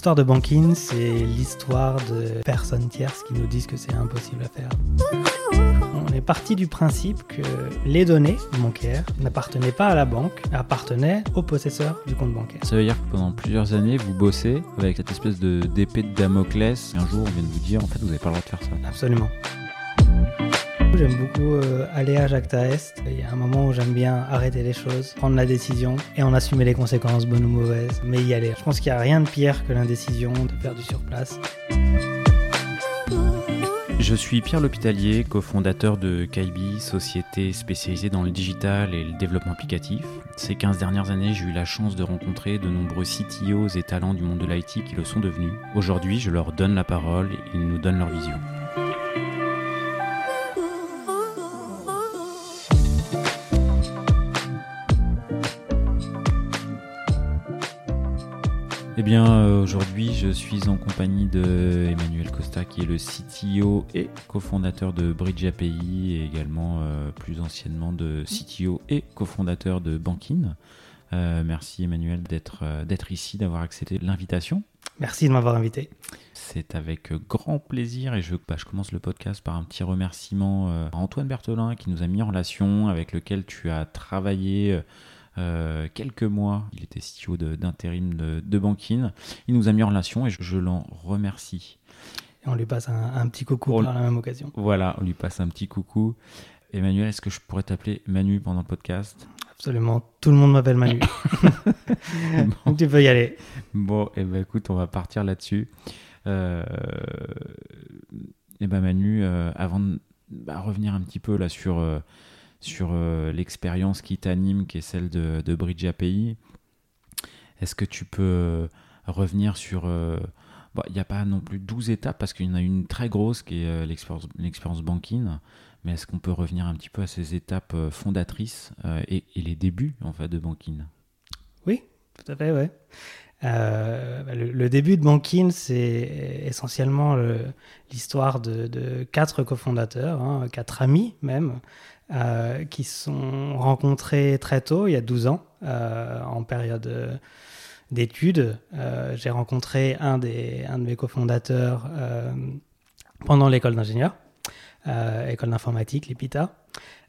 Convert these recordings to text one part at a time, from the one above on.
L'histoire de Banking, c'est l'histoire de personnes tierces qui nous disent que c'est impossible à faire. On est parti du principe que les données bancaires n'appartenaient pas à la banque, appartenaient au possesseur du compte bancaire. Ça veut dire que pendant plusieurs années, vous bossez avec cette espèce de d'épée de Damoclès. Un jour, on vient de vous dire, en fait, vous n'avez pas le droit de faire ça. Absolument. J'aime beaucoup euh, aller à Jacta Est. Il y a un moment où j'aime bien arrêter les choses, prendre la décision et en assumer les conséquences, bonnes ou mauvaises, mais y aller. Je pense qu'il n'y a rien de pire que l'indécision de faire du surplace. Je suis Pierre L'Hôpitalier, cofondateur de Kaibi, société spécialisée dans le digital et le développement applicatif. Ces 15 dernières années, j'ai eu la chance de rencontrer de nombreux CTOs et talents du monde de l'IT qui le sont devenus. Aujourd'hui, je leur donne la parole et ils nous donnent leur vision. Bien, euh, aujourd'hui, je suis en compagnie de Emmanuel Costa, qui est le CTO et cofondateur de Bridge API, et également euh, plus anciennement de CTO et cofondateur de Bankin. Euh, merci Emmanuel d'être d'être ici, d'avoir accepté l'invitation. Merci de m'avoir invité. C'est avec grand plaisir et je, bah, je, commence le podcast par un petit remerciement à Antoine Berthelin qui nous a mis en relation, avec lequel tu as travaillé euh, quelques mois. Il était CEO d'intérim de, de, Bankin. Il nous a mis en relation et je, je l'en remercie. Et on lui passe un, un petit coucou on, par la même occasion. Voilà, on lui passe un petit coucou. Emmanuel, est-ce que je pourrais t'appeler Manu pendant le podcast? Absolument, tout le monde m'appelle Manu. bon. Tu peux y aller. Bon, et eh ben écoute, on va partir là-dessus. Euh, et ben Manu, euh, avant de bah, revenir un petit peu là sur sur euh, l'expérience qui t'anime, qui est celle de, de Bridge API. Est-ce que tu peux euh, revenir sur... Euh, il n'y a pas non plus 12 étapes parce qu'il y en a une très grosse qui est l'expérience banking. Mais est-ce qu'on peut revenir un petit peu à ces étapes fondatrices et, et, les débuts en fait de banking? Oui, tout à fait, ouais. Euh, le, début de Bankin, c'est essentiellement l'histoire de, quatre cofondateurs, hein, quatre amis même, euh, qui sont rencontrés très tôt, il y a 12 ans, euh, en période d'études. Euh, J'ai rencontré un, des, un de mes cofondateurs pendant l'école d'ingénieur, école d'informatique, l'EPITA.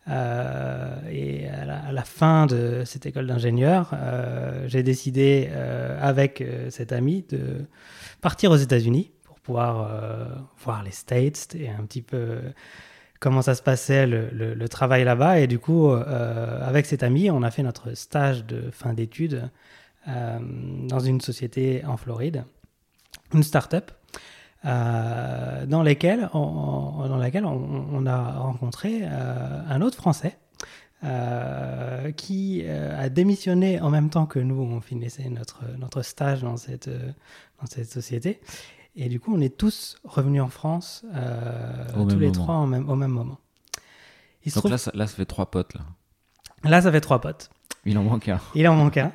Euh, et à la, fin de cette école d'ingénieur, euh, j'ai décidé euh, avec cet ami de partir aux États-Unis pour pouvoir voir les States et un petit peu comment ça se passait le travail là-bas. Et du coup, avec cet ami, on a fait notre stage de fin d'études dans une société en Floride, une start-up. Euh, dans, lesquels on, dans laquelle on, on a rencontré euh, un autre Français euh, qui a démissionné en même temps que nous, on finissait notre, notre stage dans cette, dans cette société. Et du coup, on est tous revenus en France, tous les moment. trois en même, au même moment. Il Donc trouve... là, ça, là, ça fait trois potes. Là, là ça fait trois potes. Il en manque un. Il en manque un.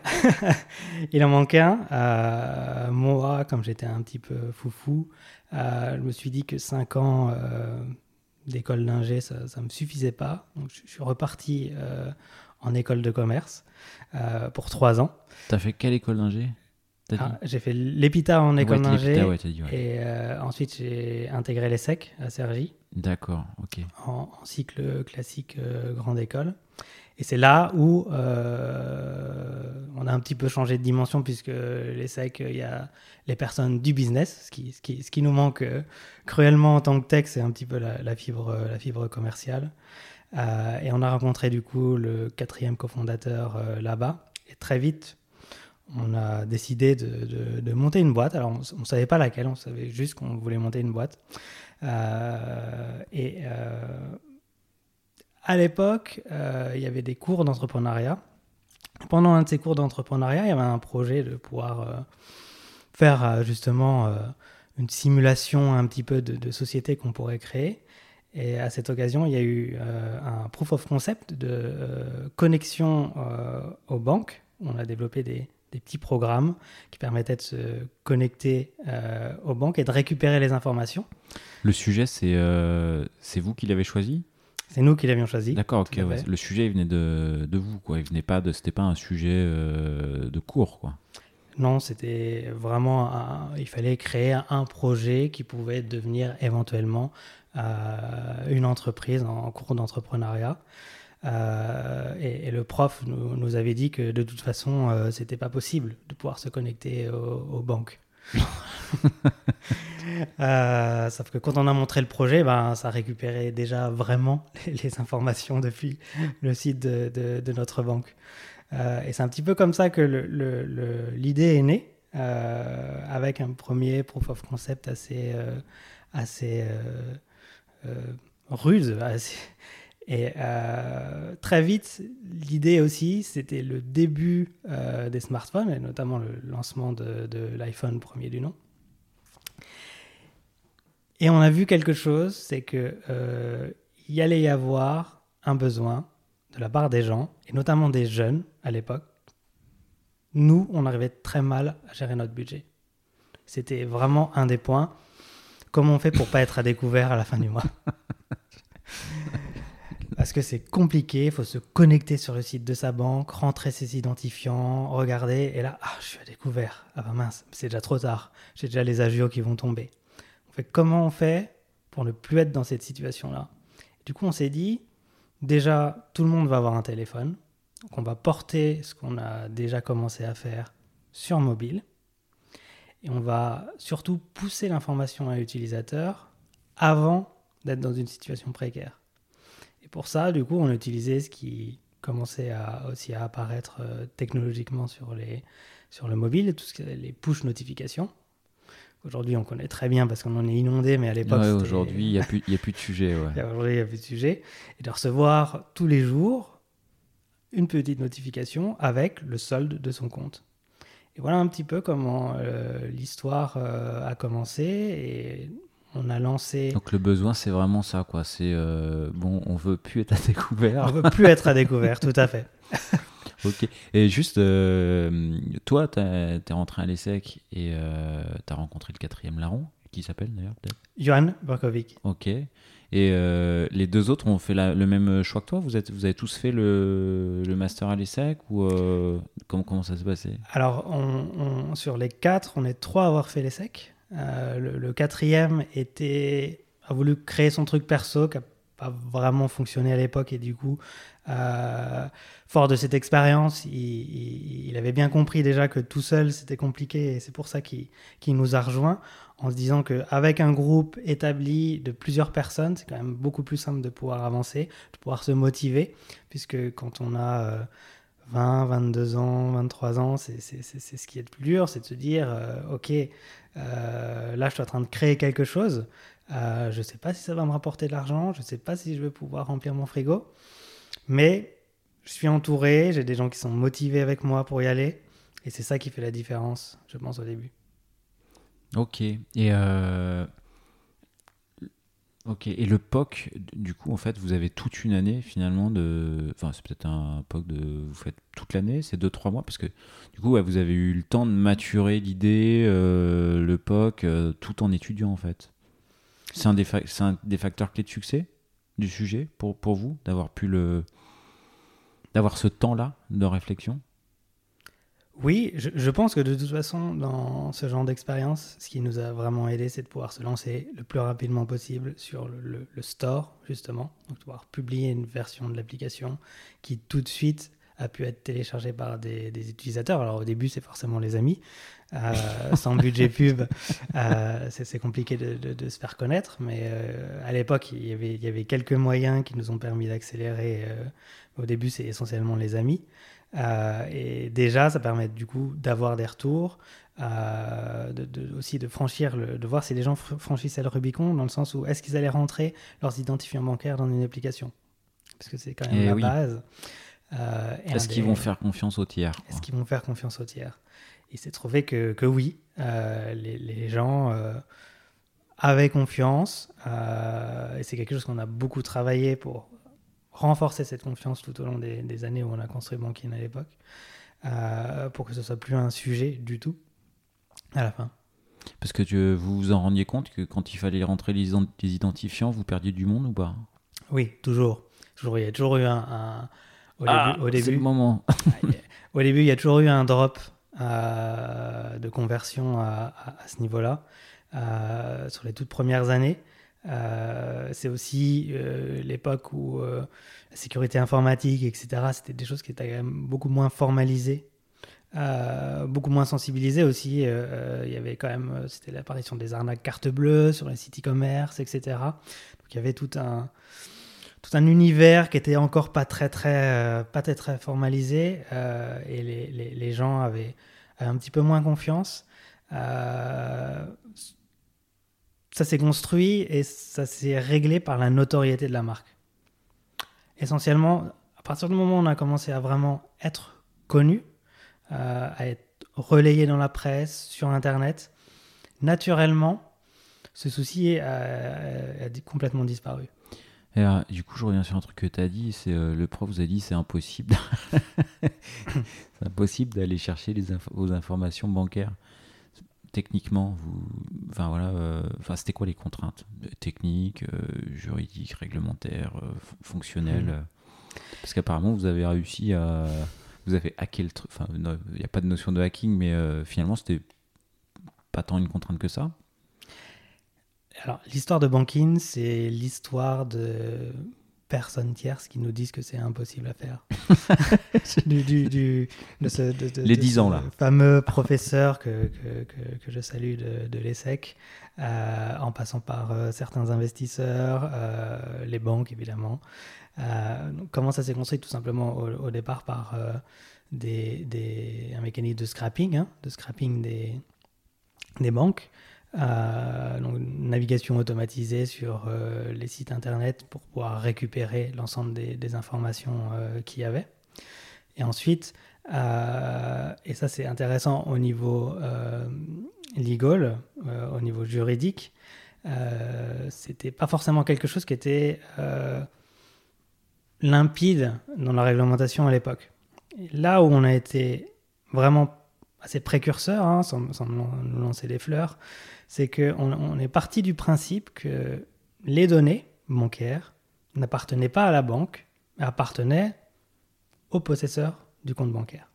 il en manque un. Euh, moi, comme j'étais un petit peu foufou, je me suis dit que 5 ans euh, d'école d'ingé, ça ne me suffisait pas. Donc, je, je suis reparti euh, en école de commerce euh, pour 3 ans. T'as fait quelle école d'ingé? Ah, J'ai fait l'EPITA en école ouais, d'ingé. Ouais, ouais. Et ensuite, j'ai intégré l'ESSEC à Cergy. D'accord, ok. En, en, cycle classique grande école. Et c'est là où euh, on a un petit peu changé de dimension puisque les SEC, il y a les personnes du business, ce qui, ce qui, ce qui nous manque euh, cruellement en tant que tech, c'est un petit peu la, fibre, la fibre commerciale. Euh, et on a rencontré du coup le quatrième cofondateur là-bas. Et très vite, on a décidé de, de, de monter une boîte. Alors on ne savait pas laquelle, on savait juste qu'on voulait monter une boîte. Et à l'époque, euh, il y avait des cours d'entrepreneuriat. Pendant un de ces cours d'entrepreneuriat, il y avait un projet de pouvoir euh, faire euh, justement une simulation un petit peu de, société qu'on pourrait créer. Et à cette occasion, il y a eu un proof of concept de connexion aux banques. On a développé des, petits programmes qui permettaient de se connecter aux banques et de récupérer les informations. Le sujet, c'est vous qui l'avez choisi? C'est nous qui l'avions choisi. D'accord, ok. Ouais. Le sujet il venait de, de, vous, quoi. Il venait pas de, c'était pas un sujet euh, de cours, quoi. Non, c'était vraiment, un- il fallait créer un projet qui pouvait devenir éventuellement euh, une entreprise en, cours d'entrepreneuriat. Euh, et, et le prof nous, nous avait dit que de toute façon, euh, c'était pas possible de pouvoir se connecter au- aux banques. Euh, sauf que quand on a montré le projet, ben, ça récupérait déjà vraiment les, informations depuis le site de, notre banque. Euh, et c'est un petit peu comme ça que l'idée est née, euh, avec un premier proof of concept assez, assez assez- Et euh, très vite, l'idée aussi, c'était le début euh, des smartphones, et notamment le lancement de, l'iPhone premier du nom. Et on a vu quelque chose, c'est que euh, allait y avoir un besoin de la part des gens, et notamment des jeunes à l'époque. Nous, on arrivait très mal à gérer notre budget. C'était vraiment un des points. Comment on fait pour pas être à découvert à la fin du mois? Parce que c'est compliqué, il faut se connecter sur le site de sa banque, rentrer ses identifiants, regarder, et là, ah, je suis à découvert. Ah bah mince, c'est déjà trop tard. J'ai déjà les agios qui vont tomber. On fait comment on fait pour ne plus être dans cette situation-là? Du coup, on s'est dit, déjà, tout le monde va avoir un téléphone. Donc, on va porter ce qu'on a déjà commencé à faire sur mobile. Et on va surtout pousser l'information à l'utilisateur avant d'être dans une situation précaire. Et pour ça, du coup, on a utilisé ce qui commençait à, aussi à apparaître euh, technologiquement sur, les, sur le mobile, tout ce les push notifications. Aujourd'hui, on connaît très bien parce qu'on en est inondé, mais à l'époque, Ouais, aujourd'hui, il n'y a, plus- a de sujet. ouais. Aujourd'hui, il n'y a plus de sujet. Et de recevoir tous les jours une petite notification avec le solde de son compte. Et voilà un petit peu comment euh, l'histoire euh, a commencé. Et on a lancé. Donc le besoin, c'est vraiment ça, quoi. C'est euh, bon, on veut plus être à On découvert. ne veut plus être à découvert, tout à fait. ok. Et juste, euh, toi, t'es es rentré à l'ESSEC et euh, t'as rencontré le quatrième larron, qui s'appelle d'ailleurs peut-être? Johan Burkovic. Ok. Et euh, les deux autres ont fait la- le même choix que toi? Vous, êtes, vous avez tous fait le, le master à l'ESSEC ou euh, comment, comment ça s'est passé? Alors, on- on- sur les quatre, on est trois à avoir fait l'ESSEC. Euh, le, quatrième était, a voulu créer son truc perso qui n'a pas vraiment fonctionné à l'époque et du coup, euh, fort de cette expérience, il, avait bien compris déjà que tout seul c'était compliqué et c'est pour ça qu'il qu'il nous a rejoints en se disant qu'avec un groupe établi de plusieurs personnes, c'est quand même beaucoup plus simple de pouvoir avancer, de pouvoir se motiver, puisque quand on a euh, 20, 22 ans, 23 ans, c'est ce qui est le plus dur, c'est de se dire, euh, ok, euh, là je suis en train de créer quelque chose, euh, je ne sais pas si ça va me rapporter de l'argent, je ne sais pas si je vais pouvoir remplir mon frigo, mais je suis entouré, j'ai des gens qui sont motivés avec moi pour y aller, et c'est ça qui fait la différence, je pense, au début. Ok. Et ok. Et le POC, du coup, en fait, vous avez toute une année finalement de. Enfin, c'est peut-être un POC de. Vous faites toute l'année, c'est 2-3 mois, parce que du coup, vous avez eu le temps de maturer l'idée, euh, le POC, euh, tout en étudiant en fait. C'est un, des un des facteurs clés de succès du sujet pour, pour vous, d'avoir pu le. d'avoir ce temps-là de réflexion? Oui, je, pense que de toute façon, dans ce genre d'expérience, ce qui nous a vraiment aidé, c'est de pouvoir se lancer le plus rapidement possible sur le, store, justement. Donc, de pouvoir publier une version de l'application qui, tout de suite, a pu être téléchargée par des, utilisateurs. Alors, au début, c'est forcément les amis. Euh, sans budget pub, euh, c'est compliqué de, se faire connaître. Mais euh, à l'époque, il, y avait- quelques moyens qui nous ont permis d'accélérer. au début, c'est essentiellement les amis. Euh, et déjà, ça permet du coup d'avoir des retours, euh, de, de- aussi de franchir, le, de voir si les gens fr- franchissaient le Rubicon, dans le sens où est-ce qu'ils allaient rentrer leurs identifiants bancaires dans une application? Parce que c'est quand même Eh la oui. base. Euh, Est-ce qu'ils vont faire confiance aux tiers Est-ce qu'ils vont faire confiance aux tiers? Il s'est trouvé que, que oui, les, les gens avaient confiance, et c'est quelque chose qu'on a beaucoup travaillé pour renforcer cette confiance tout au long des, des années où on a construit Banking à l'époque, euh, pour que ce soit plus un sujet du tout à la fin. Parce que tu- vous vous en rendiez compte que quand il fallait rentrer les, ident- les identifiants, vous perdiez du monde ou pas? Oui, toujours. toujours. Il y a toujours eu un... un- au Ah, début, au début, le moment. Au début, il y a toujours eu un drop de conversion à, ce niveau-là sur les toutes premières années. C'est aussi l'époque où la sécurité informatique, etc., c'était des choses qui étaient quand même beaucoup moins formalisées euh, beaucoup moins sensibilisé aussi. Euh, euh, il y avait quand même, c'était l'apparition des arnaques carte bleue sur les sites e-commerce, etc. Donc il y avait tout un, tout un univers qui était encore pas très très, pas très, très formalisé et les, les, gens avaient, un petit peu moins confiance. Ça s'est construit et ça s'est réglé par la notoriété de la marque. Essentiellement, à partir du moment où on a commencé à vraiment être connu, euh, à être relayé dans la presse, sur Internet, naturellement, ce souci a, complètement disparu. Du coup, je reviens sur un truc que tu as dit, c'est euh, le prof vous a dit c'est impossible. c'est impossible d'aller chercher les vos informations bancaires. Techniquement, vous, enfin voilà, euh, enfin c'était quoi les contraintes techniques, juridiques, réglementaires, fonctionnelles? Mmh. Parce qu'apparemment, vous avez réussi à vous avez hacké le truc. Enfin, il n'y a pas de notion de hacking, mais euh, finalement, c'était pas tant une contrainte que ça? Alors, l'histoire de Banking, c'est l'histoire de personnes tierces qui nous disent que c'est impossible à faire. du, du, de Les 10 ans, là. fameux professeur que, que, que, je salue de, l'ESSEC, euh, en passant par euh, certains investisseurs, les banques, évidemment. Euh, comment ça s'est construit? Tout simplement au, départ par euh, des, des, un mécanisme de scrapping, hein, de scrapping des, des banques. Euh, donc, navigation automatisée sur les sites internet pour pouvoir récupérer l'ensemble des, informations qu'il y avait. Et ensuite, et ça c'est intéressant au niveau legal, au niveau juridique, c'était pas forcément quelque chose qui était limpide dans la réglementation à l'époque. Là où on a été vraiment assez précurseur, hein, sans, nous lancer des fleurs, c'est qu'on on est parti du principe que les données bancaires n'appartenaient pas à la banque, mais appartenaient au possesseur du compte bancaire.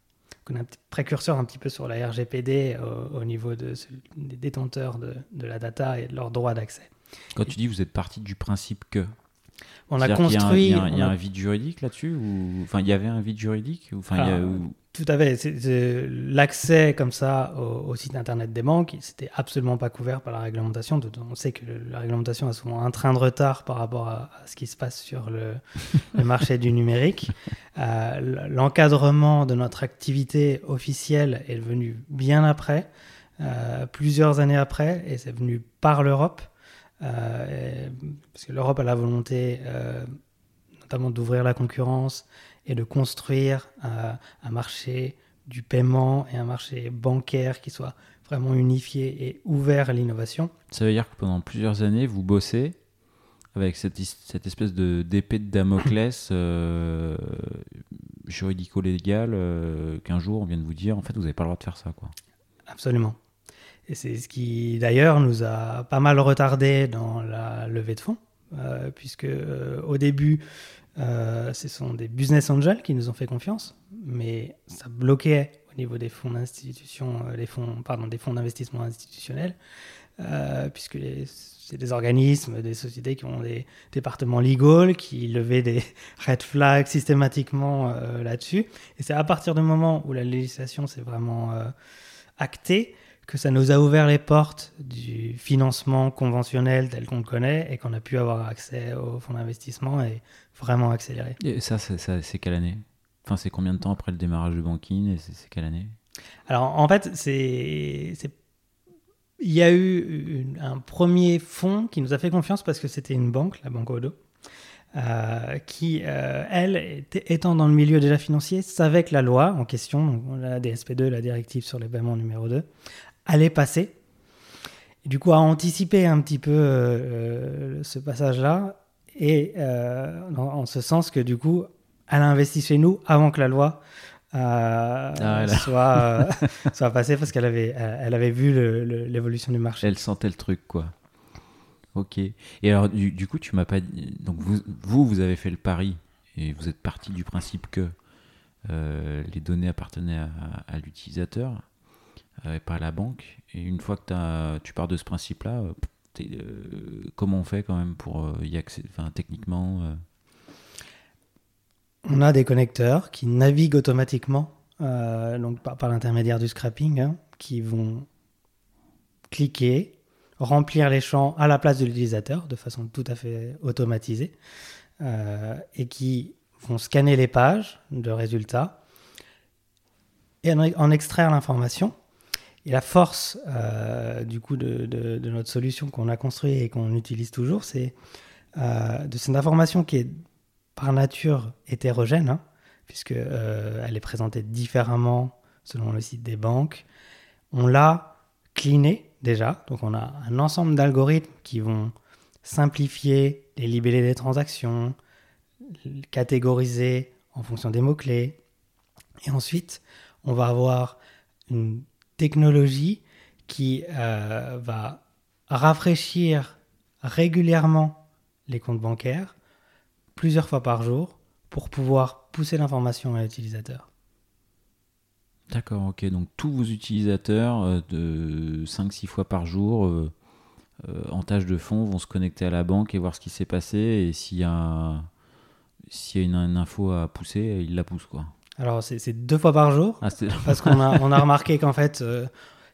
on a un petit précurseur un petit peu sur la RGPD au, niveau de, des détenteurs de, de, la data et de leurs droits d'accès. Quand tu dis vous êtes parti du principe que on a construit. Il y a, un, vide juridique là-dessus ou enfin il y avait un vide juridique enfin Tout à fait. L'accès comme ça au, site internet des banques, c'était absolument pas couvert par la réglementation. On sait que la réglementation a souvent un train de retard par rapport à, ce qui se passe sur le, marché du numérique. Euh, l'encadrement de notre activité officielle est venu bien après, euh, plusieurs années après, et c'est venu par l'Europe. Euh, parce que l'Europe a la volonté notamment d'ouvrir la concurrence et de construire euh, un marché du paiement et un marché bancaire qui soit vraiment unifié et ouvert à l'innovation. Ça veut dire que pendant plusieurs années, vous bossez avec cette, cette espèce de d'épée de Damoclès juridico-légal qu'un jour on vient de vous dire en fait vous n'avez pas le droit de faire ça quoi. Absolument. Et c'est ce qui, d'ailleurs, nous a pas mal retardé dans la levée de fonds, euh, puisque euh, au début, euh, ce sont des business angels qui nous ont fait confiance, mais ça bloquait au niveau des fonds d'institution, les fonds, pardon, des fonds d'investissement institutionnels, puisque c'est des organismes, des sociétés qui ont des départements legal, qui levaient des red flags systématiquement là-dessus. Et c'est à partir du moment où la législation s'est vraiment actée que ça nous a ouvert les portes du financement conventionnel tel qu'on le connaît et qu'on a pu avoir accès aux fonds d'investissement et vraiment accélérer. Et ça, c'est quelle année? Enfin, c'est combien de temps après le démarrage de Banking et c'est quelle année? Alors, en fait, c'est il y a eu un premier fonds qui nous a fait confiance parce que c'était une banque, la Banque Odo, euh, qui, euh, elle, étant dans le milieu déjà financier, savait que la loi en question, la DSP2, la directive sur les paiements numéro 2, allait passer. Et du coup, à anticiper un petit peu euh, ce passage-là, et euh, en, ce sens que du coup, elle a investi chez nous avant que la loi ah, soit, soit passée, parce qu'elle avait, elle avait vu l'évolution du marché. Elle sentait le truc, quoi. Ok. Et alors, du, coup, tu m'as pas dit. Donc, vous, vous, vous avez fait le pari et vous êtes parti du principe que les données appartenaient à l'utilisateur et pas à la banque. Et une fois que as, tu pars de ce principe-là, comment on fait quand même pour y accéder, techniquement On a des connecteurs qui naviguent automatiquement, donc par, l'intermédiaire du scrapping, hein, qui vont cliquer, remplir les champs à la place de l'utilisateur de façon tout à fait automatisée euh, et qui vont scanner les pages de résultats et en, extraire l'information. Et la force euh, du coup de, notre solution qu'on a construite et qu'on utilise toujours, c'est euh, de cette information qui est par nature hétérogène, hein, puisque elle est présentée différemment selon le site des banques. On l'a cleanée déjà. Donc on a un ensemble d'algorithmes qui vont simplifier les libellés des transactions, catégoriser en fonction des mots-clés. Et ensuite, on va avoir une technologie qui euh, va rafraîchir régulièrement les comptes bancaires plusieurs fois par jour pour pouvoir pousser l'information à l'utilisateur. D'accord, ok. Donc tous vos utilisateurs euh, de 5-6 fois par jour euh, en tâche de fond vont se connecter à la banque et voir ce qui s'est passé et s'il y a, s'il y a une, info à pousser, ils la poussent quoi. Alors c'est deux fois par jour ah, parce qu'on a, on a remarqué qu'en fait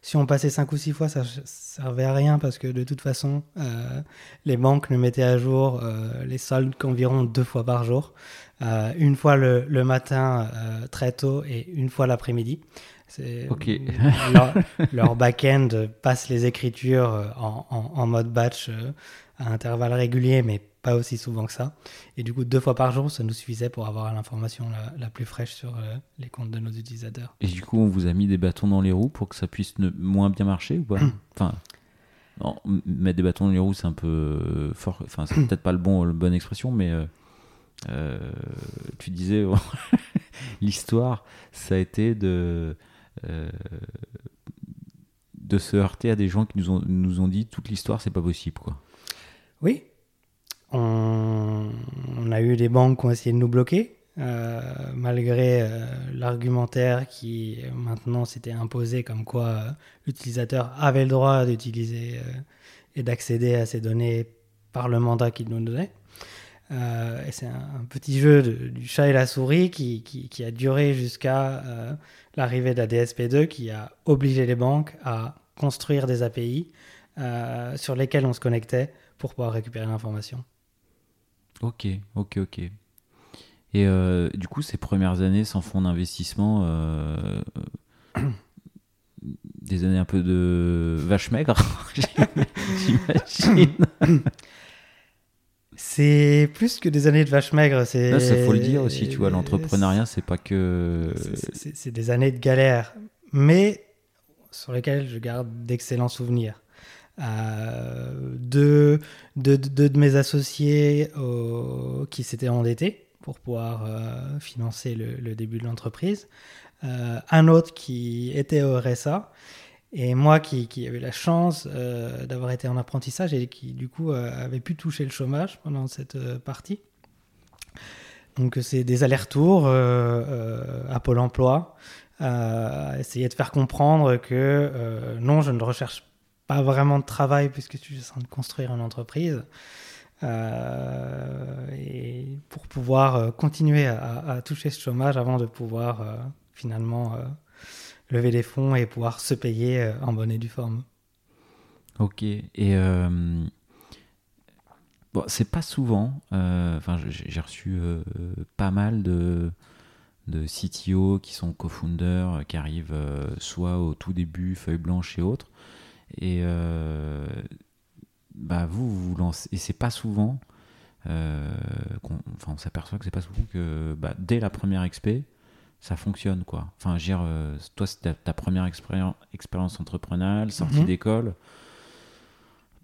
si on passait 5 ou 6 fois, ça servait à rien parce que de toute façon, les banques ne mettaient à jour les soldes qu'environ deux fois par jour. Euh, une fois le, matin euh, très tôt et une fois l'après-midi. Ok. leur, leur back-end passe les écritures euh, en, mode batch à intervalles réguliers, mais pas aussi souvent que ça. Et du coup, deux fois par jour, ça nous suffisait pour avoir l'information la, plus fraîche sur les comptes de nos utilisateurs. Et du coup, on vous a mis des bâtons dans les roues pour que ça puisse moins bien marcher ou pas Enfin, mettre des bâtons dans les roues, c'est un peu fort. Enfin, c'est peut-être pas le bon, la bonne expression, mais euh, tu disais, l'histoire, ça a été de, euh, de se heurter à des gens qui nous ont, nous ont dit toute l'histoire, c'est pas possible. Quoi. Oui. On, a eu des banques qui ont essayé de nous bloquer. Euh, malgré l'argumentaire qui maintenant s'était imposé comme quoi l'utilisateur avait le droit d'utiliser et d'accéder à ces données par le mandat qu'il nous donnait. Euh, et c'est un, petit jeu du chat et la souris qui, a duré jusqu'à euh, l'arrivée de la DSP2 qui a obligé les banques à construire des API euh, sur lesquelles on se connectait pour pouvoir récupérer l'information. Ok, ok, ok. Et du coup, ces premières années sans fonds d'investissement, des années un peu de vache maigre, j'imagine. C'est plus que des années de vache maigre. C'est ça faut le dire aussi. Tu vois, l'entrepreneuriat, c'est pas que. C'est des années de galère, mais sur lesquelles je garde d'excellents souvenirs. Euh, deux, de mes associés qui s'étaient endettés pour pouvoir euh, financer le, début de l'entreprise. Euh, un autre qui était au RSA et moi qui, qui avais la chance d'avoir été en apprentissage et qui du coup avait pu toucher le chômage pendant cette partie. Donc c'est des allers-retours à Pôle Emploi, essayer de faire comprendre que non, je ne recherche pas vraiment de travail puisque je suis en train de construire une entreprise. et pour pouvoir continuer à, toucher ce chômage avant de pouvoir finalement lever des fonds et pouvoir se payer euh, en bonne et due forme. Ok. Et euh, bon, c'est pas souvent. Euh, enfin, j'ai reçu pas mal de de CTO qui sont co-founders, qui arrivent soit au tout début, feuille blanche et autres. Et bah vous, vous lancez. Et c'est pas souvent. enfin, on s'aperçoit que c'est pas souvent que bah, dès la première XP, ça fonctionne quoi. Enfin, dire, euh, toi, c'était ta, première expérience entrepreneuriale, sortie mhm. d'école,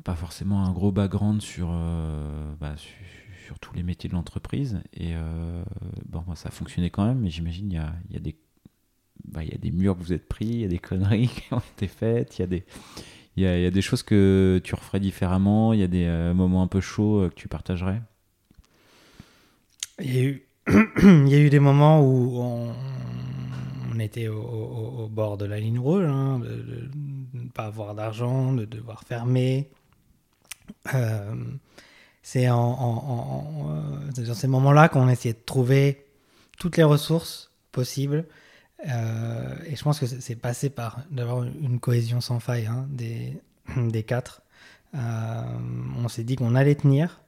pas forcément un gros background sur, euh, bah, sur, tous les métiers de l'entreprise. Et euh, bon, ça fonctionnait quand même, mais j'imagine il y a, y, a des, bah, y a des murs que vous êtes pris, il y a des conneries qui ont été faites, il y a des. Il y, a, y a des choses que tu referais différemment, il y a des moments un peu chauds que tu partagerais? Il y a eu il y a eu des moments où on, on était au, bord de la ligne rouge, hein, de, ne pas avoir d'argent, de devoir fermer. c'est dans ces moments-là qu'on essayait de trouver toutes les ressources possibles. Et je pense que c'est passé par d'avoir une cohésion sans faille hein, des, des quatre. on s'est dit qu'on allait tenir,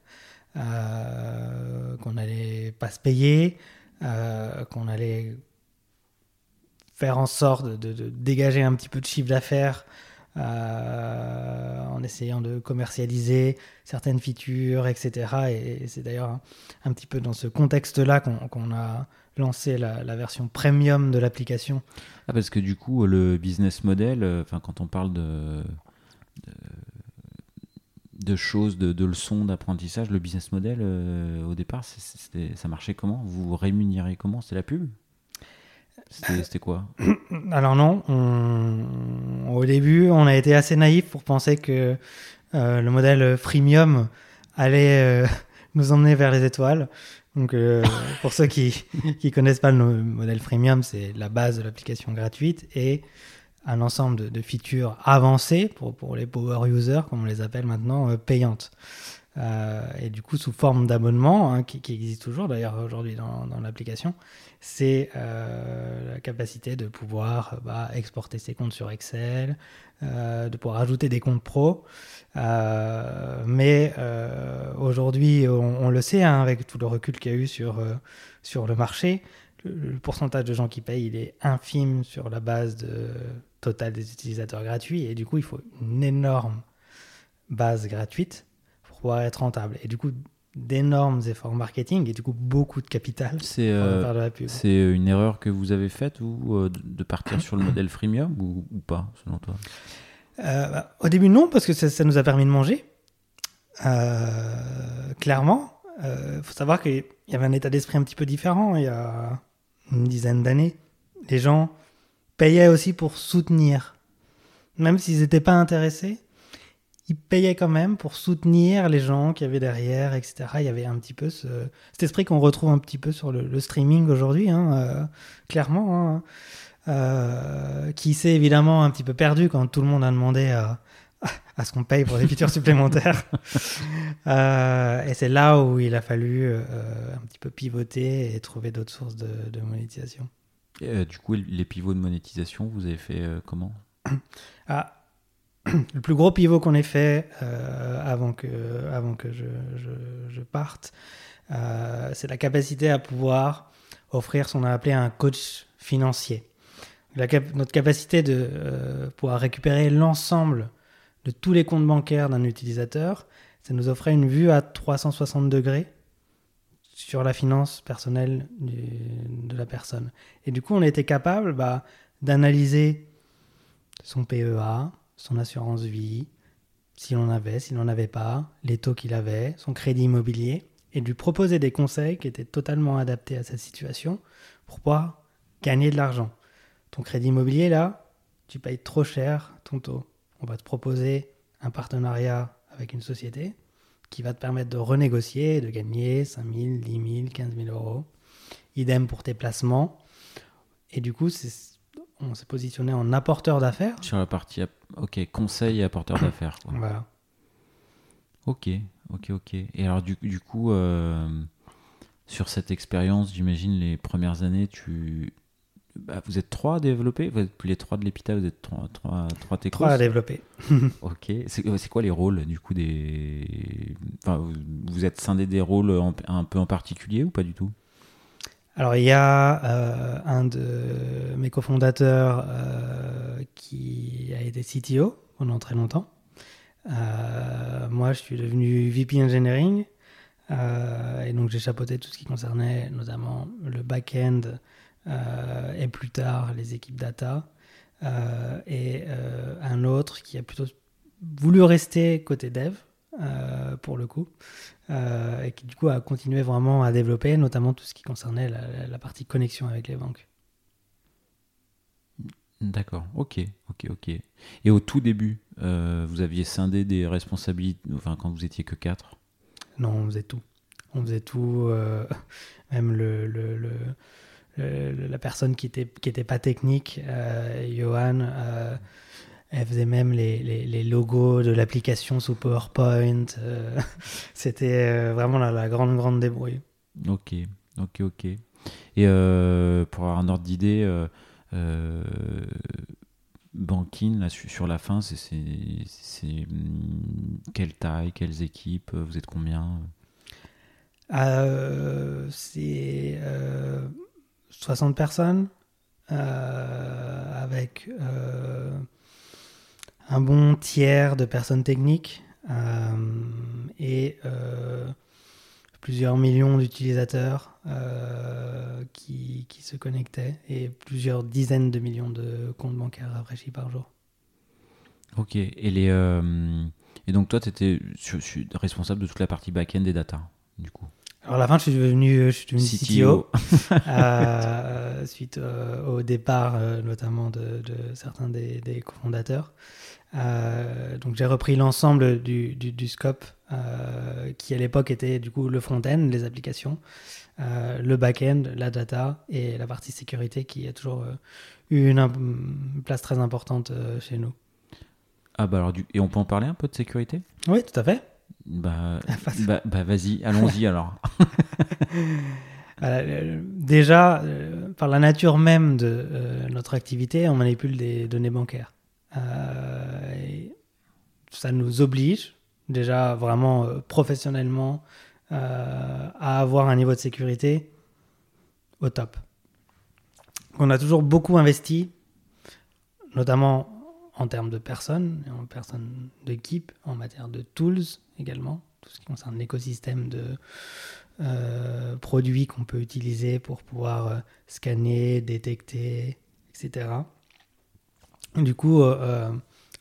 qu'on n'allait pas se payer, qu'on allait faire en sorte de, dégager un petit peu de chiffre d'affaires euh, en essayant de commercialiser certaines features, etc. Et, c'est d'ailleurs un, petit peu dans ce contexte-là qu'on a lancé la, version premium de l'application. Ah, parce que du coup, le business model, euh, enfin, quand on parle de, de, choses, de, leçons d'apprentissage, le business model, euh, au départ, ça marchait comment? Vous rémunérez comment? C'est la pub? C'était quoi? Alors non, au début, on a été assez naïf pour penser que euh, le modèle freemium allait euh, nous emmener vers les étoiles. Donc, euh, pour ceux qui ne connaissent pas le modèle freemium, c'est la base de l'application gratuite et un ensemble de, features avancées pour, pour, les power users, comme on les appelle maintenant, payantes. Et du coup, sous forme d'abonnement, hein, qui, existe toujours d'ailleurs aujourd'hui dans, l'application, c'est euh, la capacité de pouvoir bah, exporter ses comptes sur Excel, euh, de pouvoir ajouter des comptes pro. Euh, mais aujourd'hui, on, le sait, hein, avec tout le recul qu'il y a eu sur, sur le marché, le, pourcentage de gens qui payent, il est infime sur la base de total des utilisateurs gratuits. Et du coup, il faut une énorme base gratuite pour pouvoir être rentable. Et du coup, d'énormes efforts marketing et du coup beaucoup de capital c'est euh, c'est une erreur que vous avez faite ou euh, de partir sur le modèle freemium ou, pas selon toi? Euh, bah, au début non parce que ça, nous a permis de manger. Clairement. Il faut savoir qu'il y avait un état d'esprit un petit peu différent il y a une dizaine d'années. Les gens payaient aussi pour soutenir. Même s'ils n'étaient pas intéressés il payait quand même pour soutenir les gens qui avaient derrière, etc. Il y avait un petit peu ce, cet esprit qu'on retrouve un petit peu sur le, streaming aujourd'hui, hein, euh, clairement, hein, euh, qui s'est évidemment un petit peu perdu quand tout le monde a demandé à, à ce qu'on paye pour des features supplémentaires. Euh, et c'est là où il a fallu un petit peu pivoter et trouver d'autres sources de, de monétisation. du coup, les pivots de monétisation, vous avez fait comment ah, le plus gros pivot qu'on ait fait euh, avant que, avant que je, parte, euh, c'est la capacité à pouvoir offrir ce qu'on a appelé un coach financier. notre capacité de euh, pouvoir récupérer l'ensemble de tous les comptes bancaires d'un utilisateur, ça nous offrait une vue à 360 degrés sur la finance personnelle de la personne. Et du coup, on était capable bah, d'analyser son PEA, son assurance vie, s'il en avait, s'il n'en avait pas, les taux qu'il avait, son crédit immobilier, et lui proposer des conseils qui étaient totalement adaptés à sa situation pour pouvoir gagner de l'argent. Ton crédit immobilier, là, tu payes trop cher ton taux. On va te proposer un partenariat avec une société qui va te permettre de renégocier, de gagner 5 000, 10 000, 15 000 euros. Idem pour tes placements. Et du coup, on s'est positionné en apporteur d'affaires. Sur la partie, ok, conseil et apporteur d'affaires. Voilà. Ok, ok, ok. Et alors du, du coup, euh, sur cette expérience, j'imagine les premières années, tu, bah, vous êtes trois à développer? Vous êtes les trois de l'EPITA, vous êtes trois, trois, trois Trois à développer. ok. C'est quoi les rôles du coup des. Enfin, vous êtes scindé des rôles un peu en particulier ou pas du tout? Alors il y a euh, un de mes cofondateurs euh, qui a été CTO pendant très longtemps. Euh, moi je suis devenu VP Engineering et donc j'ai chapeauté tout ce qui concernait notamment le back-end et plus tard les équipes data. et un autre qui a plutôt voulu rester côté dev pour le coup, euh, et qui du coup a continué vraiment à développer, notamment tout ce qui concernait la, partie connexion avec les banques. D'accord, ok, ok, ok. Et au tout début, euh, vous aviez scindé des responsabilités, enfin quand vous étiez que 4 Non, on faisait tout. On faisait tout, euh, même le, le, la personne qui était, qui était pas technique, Johan, elle faisait même les, les, logos de l'application sous PowerPoint. C'était vraiment la, la, grande, grande débrouille. Ok, ok, ok. Et pour avoir un ordre d'idée, Banking, là, sur la fin, c'est hmm, quelle taille, quelles équipes, euh, vous êtes combien? Euh, C'est 60 euh, personnes avec un bon tiers de personnes techniques et plusieurs millions d'utilisateurs euh, qui, se connectaient et plusieurs dizaines de millions de comptes bancaires rafraîchis par jour. Ok, et, les, euh, et donc toi, tu étais responsable de toute la partie back-end des data, du coup? Alors à la fin, je suis devenu, je suis devenu CTO, euh, suite au départ notamment de, de certains des, des cofondateurs. Euh, donc j'ai repris l'ensemble du, du, scope euh, qui à l'époque était du coup le front-end, les applications, euh, le back-end, la data et la partie sécurité qui a toujours eu une, place très importante chez nous. Ah bah alors et on peut en parler un peu de sécurité? Oui, tout à fait. Bah, bah, bah, vas-y, allons-y alors. déjà, par la nature même de notre activité, on manipule des données bancaires. Euh, ça nous oblige déjà vraiment euh, professionnellement euh, à avoir un niveau de sécurité au top. On a toujours beaucoup investi, notamment en termes de personnes, en personnes d'équipe, en matière de tools également, tout ce qui concerne l'écosystème de produits qu'on peut utiliser pour pouvoir scanner, détecter, etc. Du coup, euh, euh,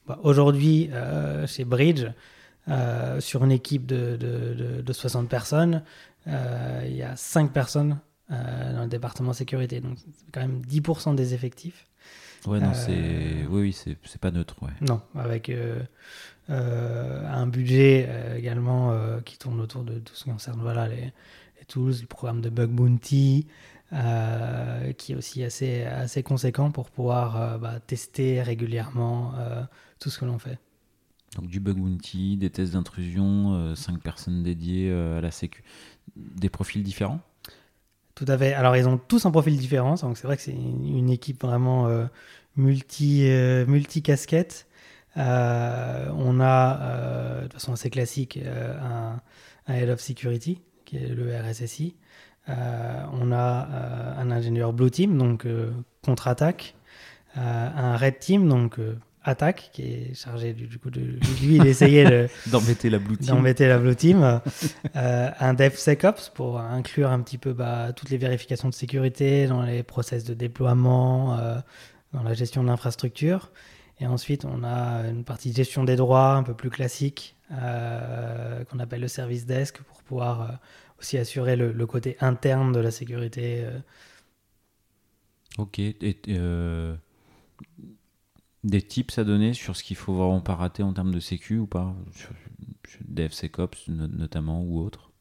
bah, aujourd'hui, euh, chez Bridge, sur une équipe de, de, 60 personnes, il y a 5 personnes dans le département sécurité. Donc, c'est quand même 10% des effectifs. Ouais, non, c'est. Oui, oui, c'est pas neutre. Ouais. Non, avec un budget également qui tourne autour de tout ce qui concerne voilà, les, les tools, le programme de Bug Bounty, euh, qui est aussi assez, assez conséquent pour pouvoir euh, bah, tester régulièrement euh, tout ce que l'on fait. Donc du bug bounty, des tests d'intrusion, 5 personnes dédiées à la sécu, des profils différents? Tout à fait. Alors ils ont tous un profil différent, donc c'est vrai que c'est une, équipe vraiment multi, multi casquette. on a de façon assez classique un, Head of Security qui est le RSSI. Euh, on a euh, un ingénieur Blue Team, donc euh, contre-attaque, un Red Team, donc attaque, qui est chargé du, coup de lui, il essayait d'embêter la Blue Team, d'embêter la Blue Team, euh, un DevSecOps pour inclure un petit peu bah, toutes les vérifications de sécurité dans les process de déploiement, dans la gestion de l'infrastructure, et ensuite on a une partie gestion des droits un peu plus classique qu'on appelle le service desk pour pouvoir aussi assurer le, côté interne de la sécurité. Euh. Ok. Et, euh, des tips à donner sur ce qu'il faut vraiment pas rater en termes de sécu ou pas sur, DevSecOps notamment ou autre?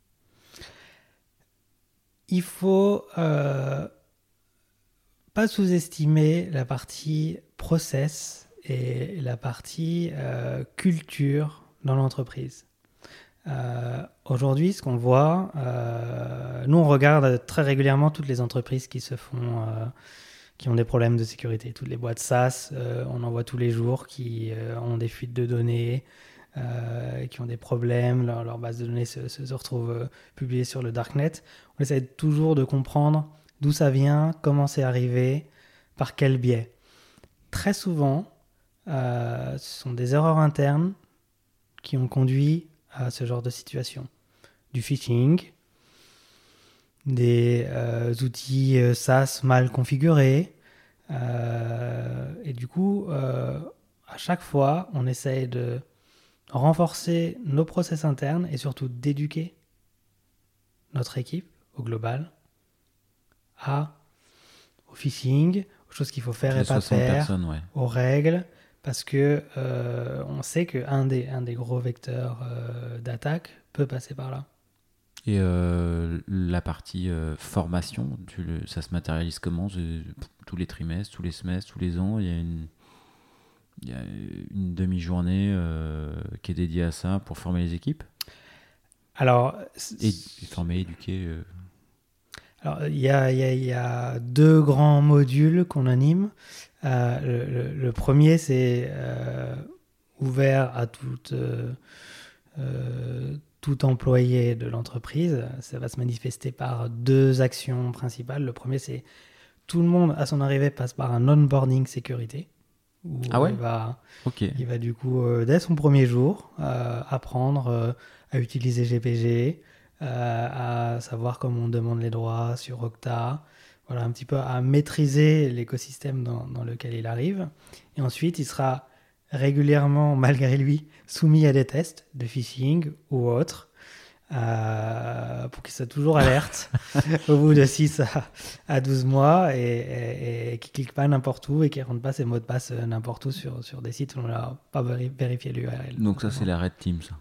Il faut euh, pas sous-estimer la partie process et la partie culture dans l'entreprise. Euh, aujourd'hui, ce qu'on voit, euh, nous on regarde très régulièrement toutes les entreprises qui se font, euh, qui ont des problèmes de sécurité. Toutes les boîtes SaaS, on en voit tous les jours qui ont des fuites de données, qui ont des problèmes, leur, leur base de données se, se, retrouve publiée sur le darknet. On essaie toujours de comprendre d'où ça vient, comment c'est arrivé, par quel biais. Très souvent, ce sont des erreurs internes qui ont conduit à ce genre de situation. Du phishing, des euh, outils euh, SaaS mal configurés. Euh, et du coup, à chaque fois, on essaye de renforcer nos process internes et surtout d'éduquer notre équipe au global à, au phishing, aux choses qu'il faut faire et pas faire, aux règles, parce que on sait qu'un des, un des gros vecteurs d'attaque peut passer par là. Et euh, la partie euh, formation, tu le- ça se matérialise comment? Tous les trimestres, tous les semestres, tous les ans Il y a une, demi-journée euh, qui est dédiée à ça pour former les équipes? Alors, et former, éduquer. Alors, il y a, y y deux grands modules qu'on anime. Le, le- le premier, c'est ouvert à toute, tout employé de l'entreprise. Ça va se manifester par deux actions principales. Le premier, c'est tout le monde, à son arrivée, passe par un onboarding sécurité. Où Ah ouais il va, il va du coup, euh, dès son premier jour, euh, apprendre euh, à utiliser GPG, à savoir comment on demande les droits sur Octa, voilà, un petit peu à maîtriser l'écosystème dans, dans lequel il arrive. Et ensuite, il sera régulièrement, malgré lui, soumis à des tests de phishing ou autres. euh, pour qu'il soit toujours alerte au bout de 6 à, à 12 mois et, et, et qu'il clique pas n'importe où et qu'il rentre pas ses mots de passe euh, n'importe où sur, sur des sites où on n'a pas véri- vérifié l'URL. Donc ça, c'est la Red Team, ça.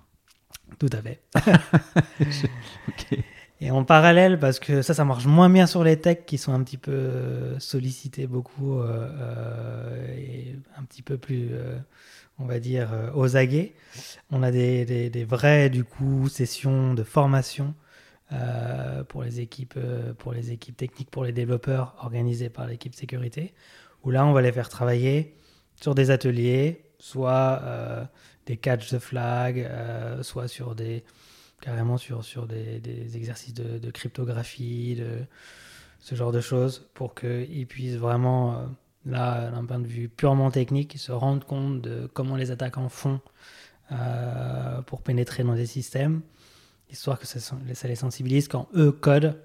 Tout à fait. Ok. Et en parallèle, parce que ça, ça marche moins bien sur les techs qui sont un petit peu euh, sollicités beaucoup euh, euh, et un petit peu plus, on va dire, aux aguets. On a des, vraies, du coup, sessions de formation pour, les équipes, pour les équipes techniques, pour les développeurs organisées par l'équipe sécurité, où là, on va les faire travailler sur des ateliers, soit des catch the flag, soit sur des carrément sur, sur des, des exercices de, de cryptographie, de ce genre de choses, pour qu'ils puissent vraiment, euh, là, d'un point de vue purement technique, se rendre compte de comment les attaquants font euh, pour pénétrer dans des systèmes, histoire que ça, ça les sensibilise quand eux codent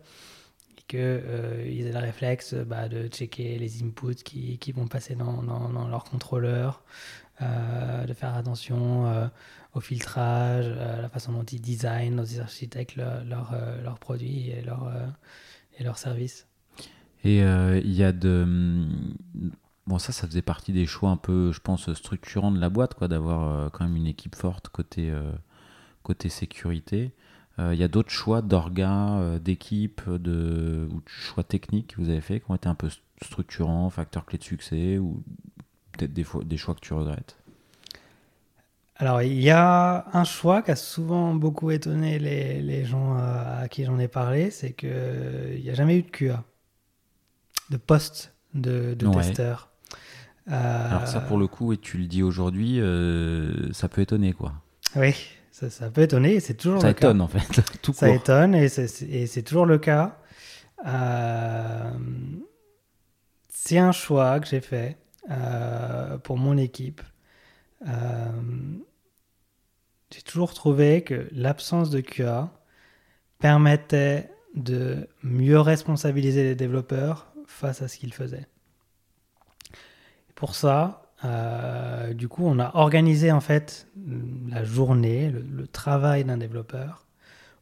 et qu'ils euh, aient le réflexe bah, de checker les inputs qui, qui vont passer dans, dans leur contrôleur, euh, de faire attention euh, au filtrage, à la façon dont ils designent, dont ils architectent leurs leur, euh, produits et leurs euh, et leurs services. Et euh, il y a de. hum, Bon, ça, ça faisait partie des choix un peu, je pense, structurants de la boîte, quoi, d'avoir euh, quand même une équipe forte côté, euh, côté sécurité. Euh, Il y a d'autres choix d'orgas, euh, d'équipes, de, ou choix techniques que vous avez fait qui ont été un peu structurants, facteurs clés de succès, ou peut-être des, fois, des choix que tu regrettes Alors, il y a un choix qui a souvent beaucoup étonné les, les gens à, à qui j'en ai parlé, c'est qu'il n'y a jamais eu de QA, de poste de, de Ouais. testeur. Euh, Alors ça, pour le coup, et tu le dis aujourd'hui, euh, ça peut étonner, quoi. Oui, ça, ça peut étonner, et c'est toujours Ça le cas. étonne, en fait, tout Ça court. étonne et c'est- c'est et c'est toujours le cas. Euh, c'est un choix que j'ai fait euh, pour mon équipe. Euh, j'ai toujours trouvé que l'absence de QA permettait de mieux responsabiliser les développeurs face à ce qu'ils faisaient. Pour ça, euh, du coup, on a organisé en fait la journée, le, travail d'un développeur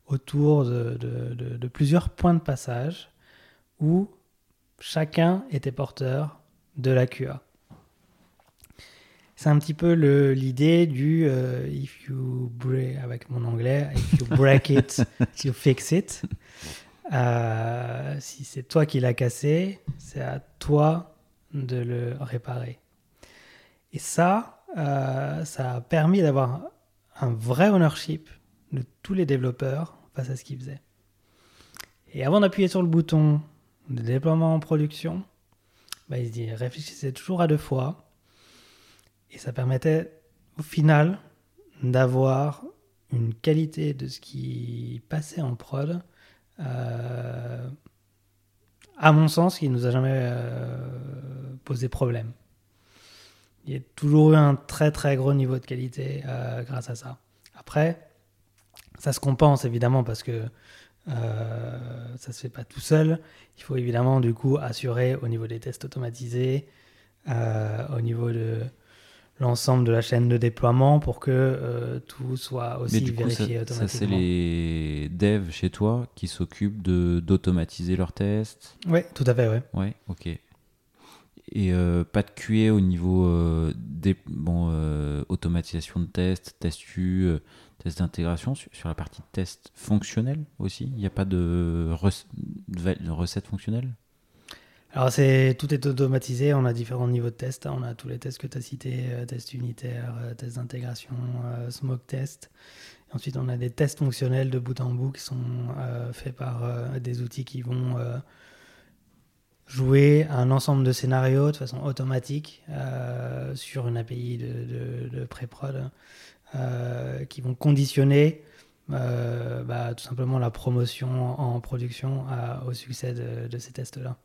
autour de plusieurs points de passage où chacun était porteur de la QA. C'est un petit peu l'idée du euh, if you break, avec mon anglais, if you break it, you fix it. Euh, si c'est toi qui l'as cassé, c'est à toi de le réparer. Et ça, euh, ça a permis d'avoir un vrai ownership de tous les développeurs face à ce qu'ils faisaient. Et avant d'appuyer sur le bouton de déploiement en production, bah, ils réfléchissez toujours à deux fois. Et ça permettait au final d'avoir une qualité de ce qui passait en prod, euh, à mon sens, qui nous a jamais euh, posé problème. Il y a toujours eu un très très gros niveau de qualité euh, grâce à ça. Après, ça se compense évidemment parce que euh, ça se fait pas tout seul. Il faut évidemment du coup assurer au niveau des tests automatisés, au niveau de l'ensemble de la chaîne de déploiement pour que euh, tout soit aussi Mais du coup, ça, vérifié ça, c'est automatiquement. les devs chez toi qui s'occupent de d'automatiser leurs tests. Oui, tout à fait, ouais. Ouais, ok. et pas de QA au niveau des bon, automatisation de tests, test U, test d'intégration, sur, la partie test fonctionnel aussi? Il n'y a pas de, de recette fonctionnelle? Alors, c'est, tout est automatisé. On a différents niveaux de tests. On a tous les tests que tu as cités euh, tests unitaires, euh, tests d'intégration, euh, smoke test. ensuite, on a des tests fonctionnels de bout en bout qui sont faits par des outils qui vont jouer un ensemble de scénarios de façon automatique sur une API de, de, pré-prod qui vont conditionner bah, tout simplement la promotion en production au succès de ces tests-là.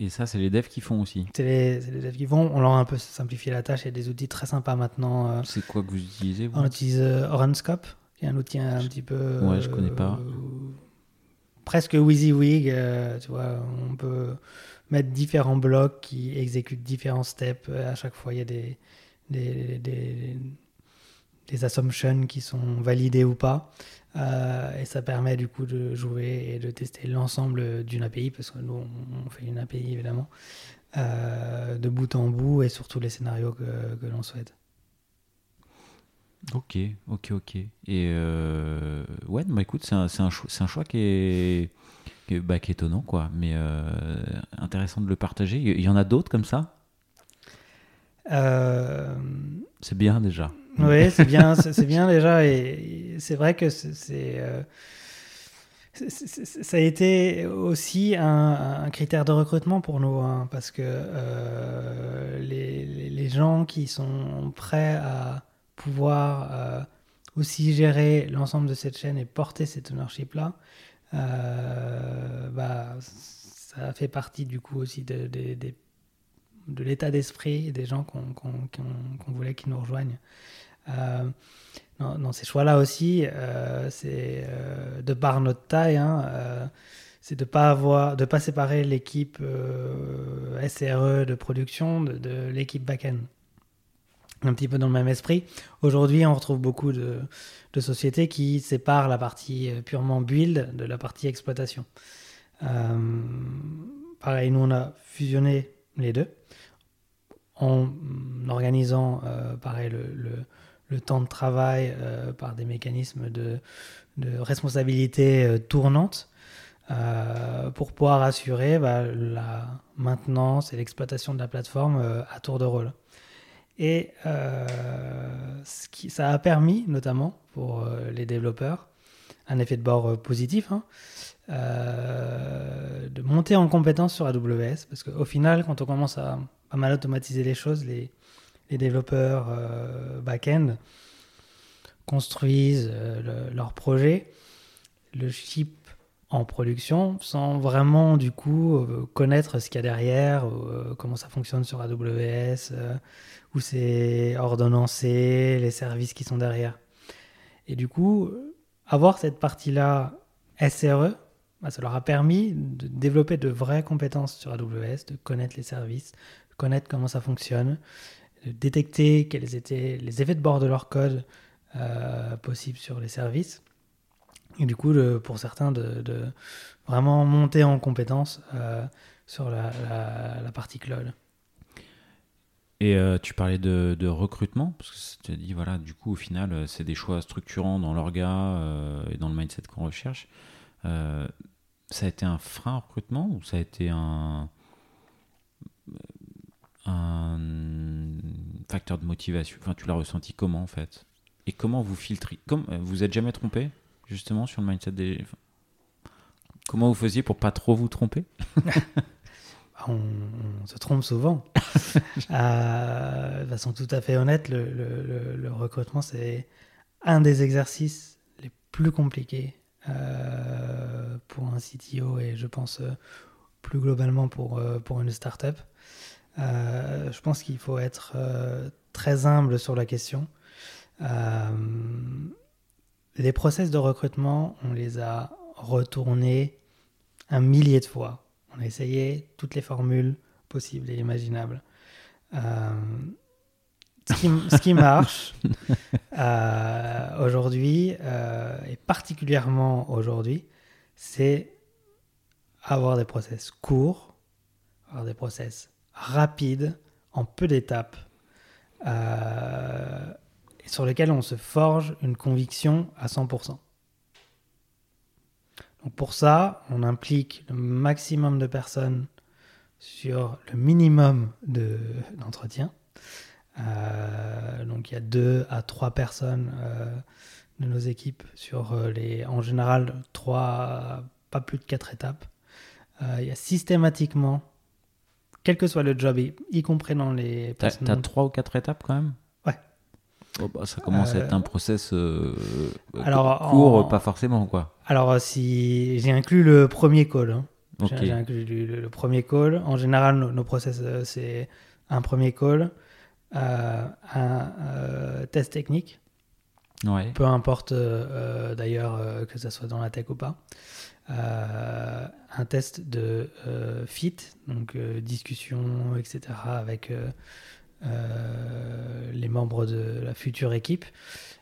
Et, ça, c'est les devs qui font aussi. C'est les, les, devs qui font. On leur a un peu simplifié la tâche. Il y a des outils très sympas maintenant. Euh. c'est quoi que vous utilisez On utilise euh, Orenscope, qui est un outil un, petit peu. Ouais, je connais pas. Euh, presque WYSIWYG. tu vois, on peut mettre différents blocs qui exécutent différents steps. À chaque fois, il y a des, des, des, des assumptions qui sont validées ou pas. Euh, et ça permet du coup de jouer et de tester l'ensemble d'une API, parce que nous on fait une API évidemment, euh, de bout en bout et sur tous les scénarios que, que l'on souhaite. Ok, ok, ok. Et euh, ouais, bah écoute, c'est un, un, un, choix qui est, qui est, bah, qui est étonnant, quoi, mais intéressant de le partager. Il y en a d'autres comme ça? C'est bien déjà. Oui, c'est bien, c'est bien déjà. Et c'est vrai que c'est. Euh, ça a été aussi un, critère de recrutement pour nous, hein, parce que euh, les, gens qui sont prêts à pouvoir euh, aussi gérer l'ensemble de cette chaîne et porter cette ownership-là, bah, ça fait partie du coup aussi de l'état d'esprit des gens qu'on voulait qu'ils nous rejoignent. Euh, dans, ces choix-là aussi, euh, c'est euh, de par notre taille, hein, c'est de pas avoir, de pas séparer l'équipe SRE de production de, l'équipe back-end. Un petit peu dans le même esprit. Aujourd'hui, on retrouve beaucoup de, sociétés qui séparent la partie purement build de la partie exploitation. pareil, nous on a fusionné les deux en organisant pareil le le temps de travail euh, par des mécanismes de, responsabilité euh, tournante euh, pour pouvoir assurer bah, la maintenance et l'exploitation de la plateforme à tour de rôle. Et ce qui, ça a permis, notamment pour les développeurs, un effet de bord positif, hein, de monter en compétence sur AWS, parce qu'au final, quand on commence à pas mal automatiser les choses, les, les développeurs euh, back-end construisent euh, leur projet, le chip en production sans vraiment du coup euh, connaître ce qu'il y a derrière, comment ça fonctionne sur AWS, où c'est ordonnancé, les services qui sont derrière. Et du coup, avoir cette partie-là SRE, bah, ça leur a permis de développer de vraies compétences sur AWS, de connaître les services, connaître comment ça fonctionne, de détecter quels étaient les effets de bord de leur code euh, possibles sur les services. Et du coup, pour certains, de, vraiment monter en compétence euh, sur la, partie cloud. Et euh, tu parlais de, recrutement, parce que tu as dit, voilà, du coup, au final, c'est des choix structurants dans l'orga et dans le mindset qu'on recherche. ça a été un frein au recrutement ou ça a été un, un facteur de motivation Enfin, tu l'as ressenti comment en fait? Et comment vous filtrez Comme euh, vous êtes jamais trompé justement sur le mindset des. comment vous faisiez pour pas trop vous tromper? On, se trompe souvent. Euh, de façon tout à fait honnête, le, recrutement c'est un des exercices les plus compliqués euh, pour un CTO et je pense plus globalement pour, pour une startup. Euh, je pense qu'il faut être euh, très humble sur la question. Euh, les process de recrutement, on les a retournés un millier de fois. On a essayé toutes les formules possibles et imaginables. ce, qui, marche aujourd'hui, et particulièrement aujourd'hui, c'est avoir des process courts, avoir des process rapide, en peu d'étapes, euh, sur lesquelles on se forge une conviction à 100%. Donc pour ça, on implique le maximum de personnes sur le minimum d'entretien. Euh, donc il y a deux à trois personnes euh, de nos équipes sur euh, les, en général, trois, pas plus de quatre étapes. il y a systématiquement, quel que soit le job, y, compris dans les... T'as as trois ou quatre étapes quand même? Ouais. Oh, bah, ça commence à être un process alors, court, pas forcément quoi. Alors si j'ai inclus le premier call, hein. J'ai inclus le, premier call. En général, nos, process, c'est un premier call, un euh, test technique. Peu importe euh, euh, d'ailleurs que ça soit dans la tech ou pas. un test de fit, donc discussion, etc. avec les membres de la future équipe.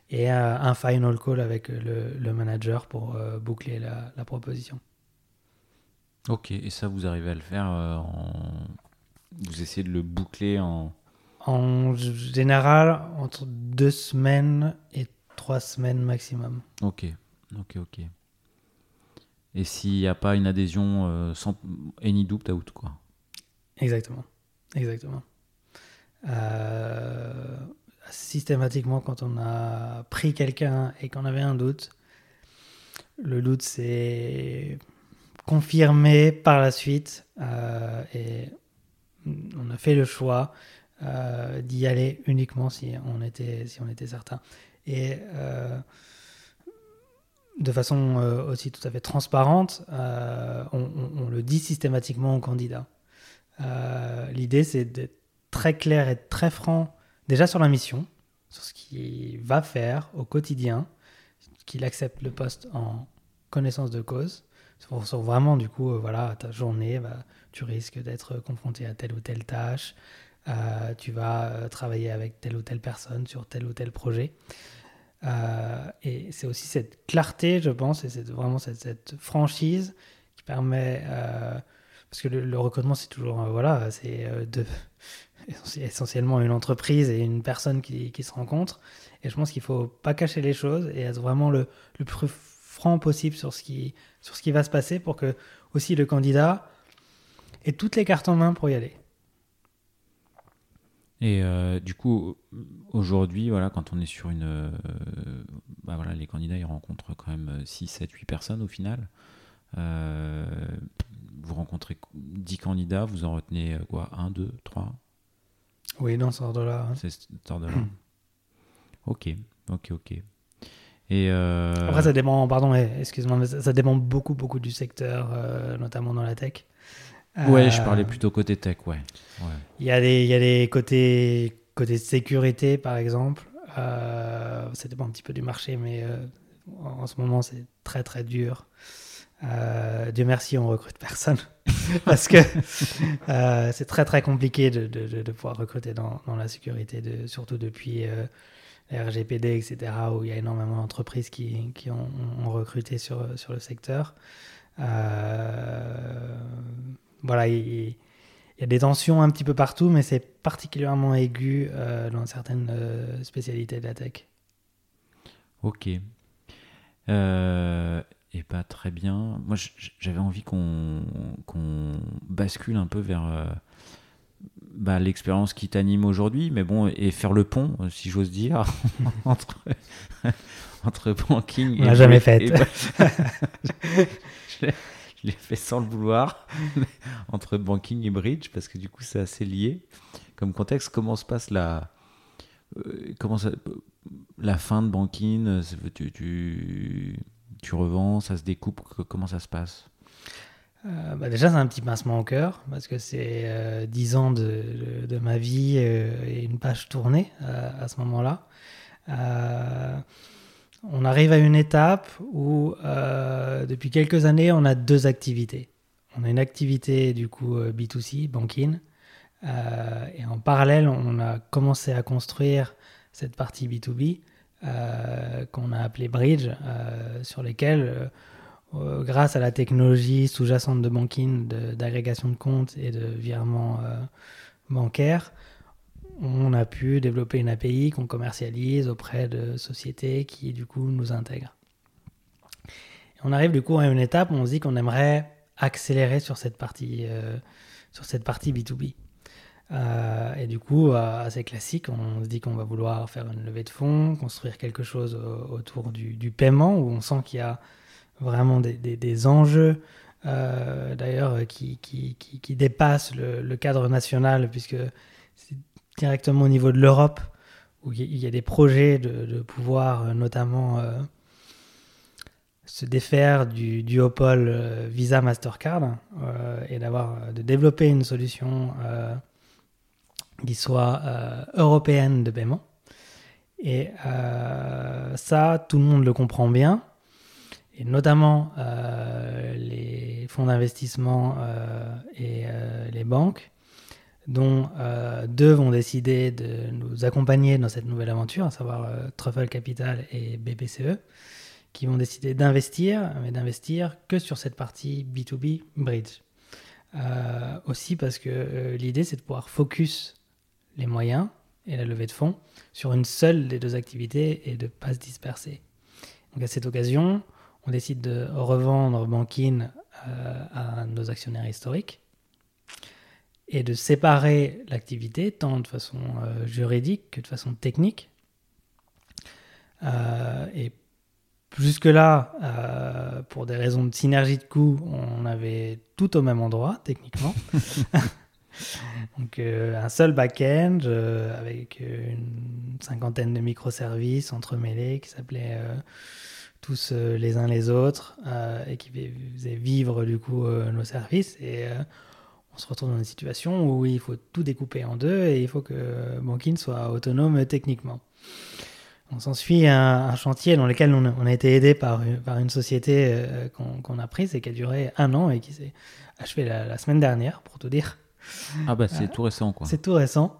Et un final call avec le, manager pour boucler la, proposition. Ok, et ça, vous arrivez à le faire en... Vous essayez de le boucler en en général, entre deux semaines et trois semaines maximum. Ok, ok, ok. Et s'il n'y a pas une adhésion euh, sans any doubt, out, quoi. Exactement, exactement. Euh, systématiquement, quand on a pris quelqu'un et qu'on avait un doute, le doute s'est confirmé par la suite euh, et on a fait le choix euh, d'y aller uniquement si on était, si on était certain. Et euh, de façon euh, aussi tout à fait transparente, on, le dit systématiquement aux candidats. L'idée, c'est d'être très clair et très franc déjà sur la mission, sur ce qu'il va faire au quotidien, qu'il accepte le poste en connaissance de cause. Sur, vraiment, du coup, voilà, ta journée, bah, tu risques d'être confronté à telle ou telle tâche, euh, tu vas euh, travailler avec telle ou telle personne sur tel ou tel projet. Euh, et c'est aussi cette clarté, je pense, et c'est vraiment cette, franchise qui permet, parce que le, recrutement, c'est toujours, voilà, c'est essentiellement une entreprise et une personne qui, se rencontrent. Et je pense qu'il faut pas cacher les choses et être vraiment le, le, plus franc possible sur ce, qui, sur ce qui va se passer pour que aussi le candidat ait toutes les cartes en main pour y aller. Et euh, du coup, aujourd'hui, voilà, quand on est sur une. Euh, bah voilà, les candidats, ils rencontrent quand même 6, 7, 8 personnes au final. Euh, vous rencontrez 10 candidats, vous en retenez quoi 1, 2, 3 Oui, dans ce ordre-là. C'est cet ordre-là. ok, ok, ok. Et Après, ça dépend, pardon, excuse-moi, mais ça, dépend beaucoup, beaucoup du secteur, notamment dans la tech. Ouais, je parlais euh, plutôt côté tech, ouais. Il y a des, y a des côtés, côté sécurité, par exemple. Euh, ça dépend un petit peu du marché, mais euh, en ce moment, c'est très, très dur. Dieu merci, on recrute personne. Parce que c'est très, très compliqué de, de, de, pouvoir recruter dans, dans, la sécurité, de, surtout depuis la RGPD, etc., où il y a énormément d'entreprises qui, qui ont, ont, recruté sur, sur le secteur. Voilà, il, y a des tensions un petit peu partout, mais c'est particulièrement aigu euh, dans certaines euh, spécialités de la tech. Ok. Euh, et pas très bien. Moi, j'avais envie qu'on bascule un peu vers bah, l'expérience qui t'anime aujourd'hui, mais bon, et faire le pont, si j'ose dire, entre, entre banking On l'a jamais fait. je l'ai fait sans le vouloir, entre banking et bridge, parce que du coup, c'est assez lié. Comme contexte, comment se passe la, euh, comment la fin de banking tu, revends, ça se découpe, comment ça se passe? Euh, bah déjà, c'est un petit pincement au cœur, parce que c'est euh, ans de, de, ma vie et une page tournée à ce moment-là on arrive à une étape où, euh, depuis quelques années, on a deux activités. On a une activité, du coup, euh, B2C, banking, euh, et en parallèle, on a commencé à construire cette partie B2B qu'on a appelée Bridge, sur lesquelles grâce à la technologie sous-jacente de banking, d'agrégation de, comptes et de virements bancaires, on a pu développer une API qu'on commercialise auprès de sociétés qui du coup nous intègrent. on arrive du coup à une étape où on se dit qu'on aimerait accélérer sur cette partie, sur cette partie B2B. Euh, et du coup, euh, assez classique, on se dit qu'on va vouloir faire une levée de fonds, construire quelque chose autour du, paiement, où on sent qu'il y a vraiment des, enjeux, euh, d'ailleurs, qui, qui, qui, dépassent le, cadre national, puisque directement au niveau de l'Europe, où il y a des projets de, pouvoir notamment se défaire du duopole Visa Mastercard et d'avoir de développer une solution qui soit euh, européenne de paiement. Et euh, ça, tout le monde le comprend bien, et notamment euh, les fonds d'investissement et les banques, dont deux vont décider de nous accompagner dans cette nouvelle aventure, à savoir Truffle Capital et BPCE, qui vont décider d'investir, mais d'investir que sur cette partie B2B bridge. aussi parce que l'idée, c'est de pouvoir focus les moyens et la levée de fonds sur une seule des deux activités et de ne pas se disperser. Donc à cette occasion, on décide de revendre Bankin euh, à nos actionnaires historiques et de séparer l'activité tant de façon euh, juridique que de façon technique. Euh, et jusque-là, pour des raisons de synergie de coûts, on avait tout au même endroit techniquement. Donc euh, un seul back-end euh, avec une cinquantaine de microservices entremêlés qui s'appelaient euh, tous les uns les autres et qui faisaient vivre du coup nos services. Et on se retrouve dans une situation où il faut tout découper en deux et il faut que Banking soit autonome techniquement. On s'ensuit un, un, chantier dans lequel on a, été aidé par, par une société qu'on a prise et qui a duré un an et qui s'est achevé la, semaine dernière, pour tout dire. Ah bah c'est tout récent quoi. C'est tout récent.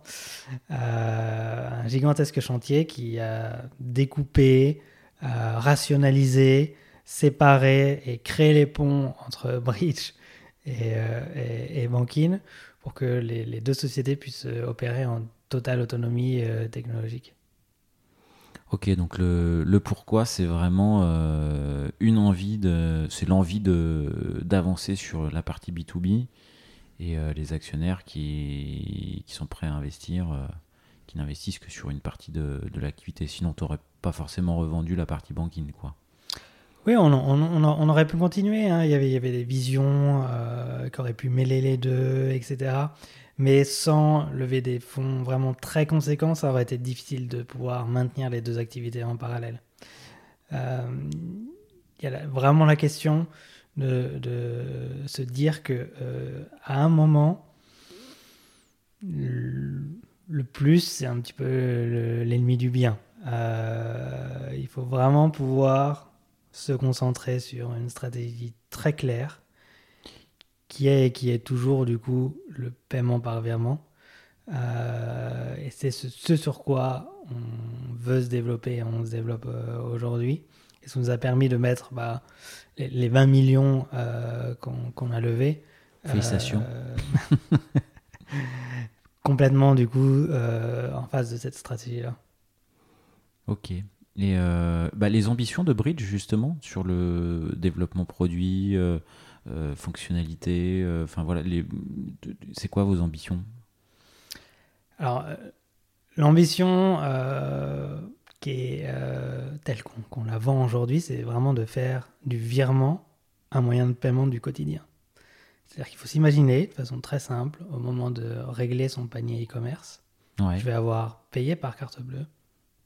Euh, un gigantesque chantier qui a découpé, euh, rationalisé, séparé et créé les ponts entre Bridge et, euh, et, Bankin pour que les, deux sociétés puissent opérer en totale autonomie technologique. Ok, donc le, pourquoi, c'est vraiment une envie c'est l'envie d'avancer sur la partie B2B et euh, les actionnaires qui, qui, sont prêts à investir, euh, qui n'investissent que sur une partie de, de l'activité. Sinon, tu n'aurais pas forcément revendu la partie banking. Quoi. Oui, on, aurait pu continuer. Hein. Il, y avait, des visions euh, qui auraient pu mêler les deux, etc. Mais sans lever des fonds vraiment très conséquents, ça aurait été difficile de pouvoir maintenir les deux activités en parallèle. il y a vraiment la question de, se dire que euh, à un moment, le, plus, c'est un petit peu l'ennemi du bien. Euh, il faut vraiment pouvoir se concentrer sur une stratégie très claire qui est, qui est toujours du coup le paiement par virement. Euh, et c'est ce, sur quoi on veut se développer, on se développe aujourd'hui. Et ça nous a permis de mettre bah, les, 20 millions euh, qu'on a levés. Félicitations. Euh, complètement, du coup, euh, en face de cette stratégie-là. Ok. Et bah, les ambitions de Bridge, justement, sur le développement produit, fonctionnalité, enfin voilà, c'est quoi vos ambitions? Alors, l'ambition qui est euh, telle qu'on la vend aujourd'hui, c'est vraiment de faire du virement un moyen de paiement du quotidien. C'est-à-dire qu'il faut s'imaginer de façon très simple, au moment de régler son panier e-commerce, je vais avoir payé par carte bleue,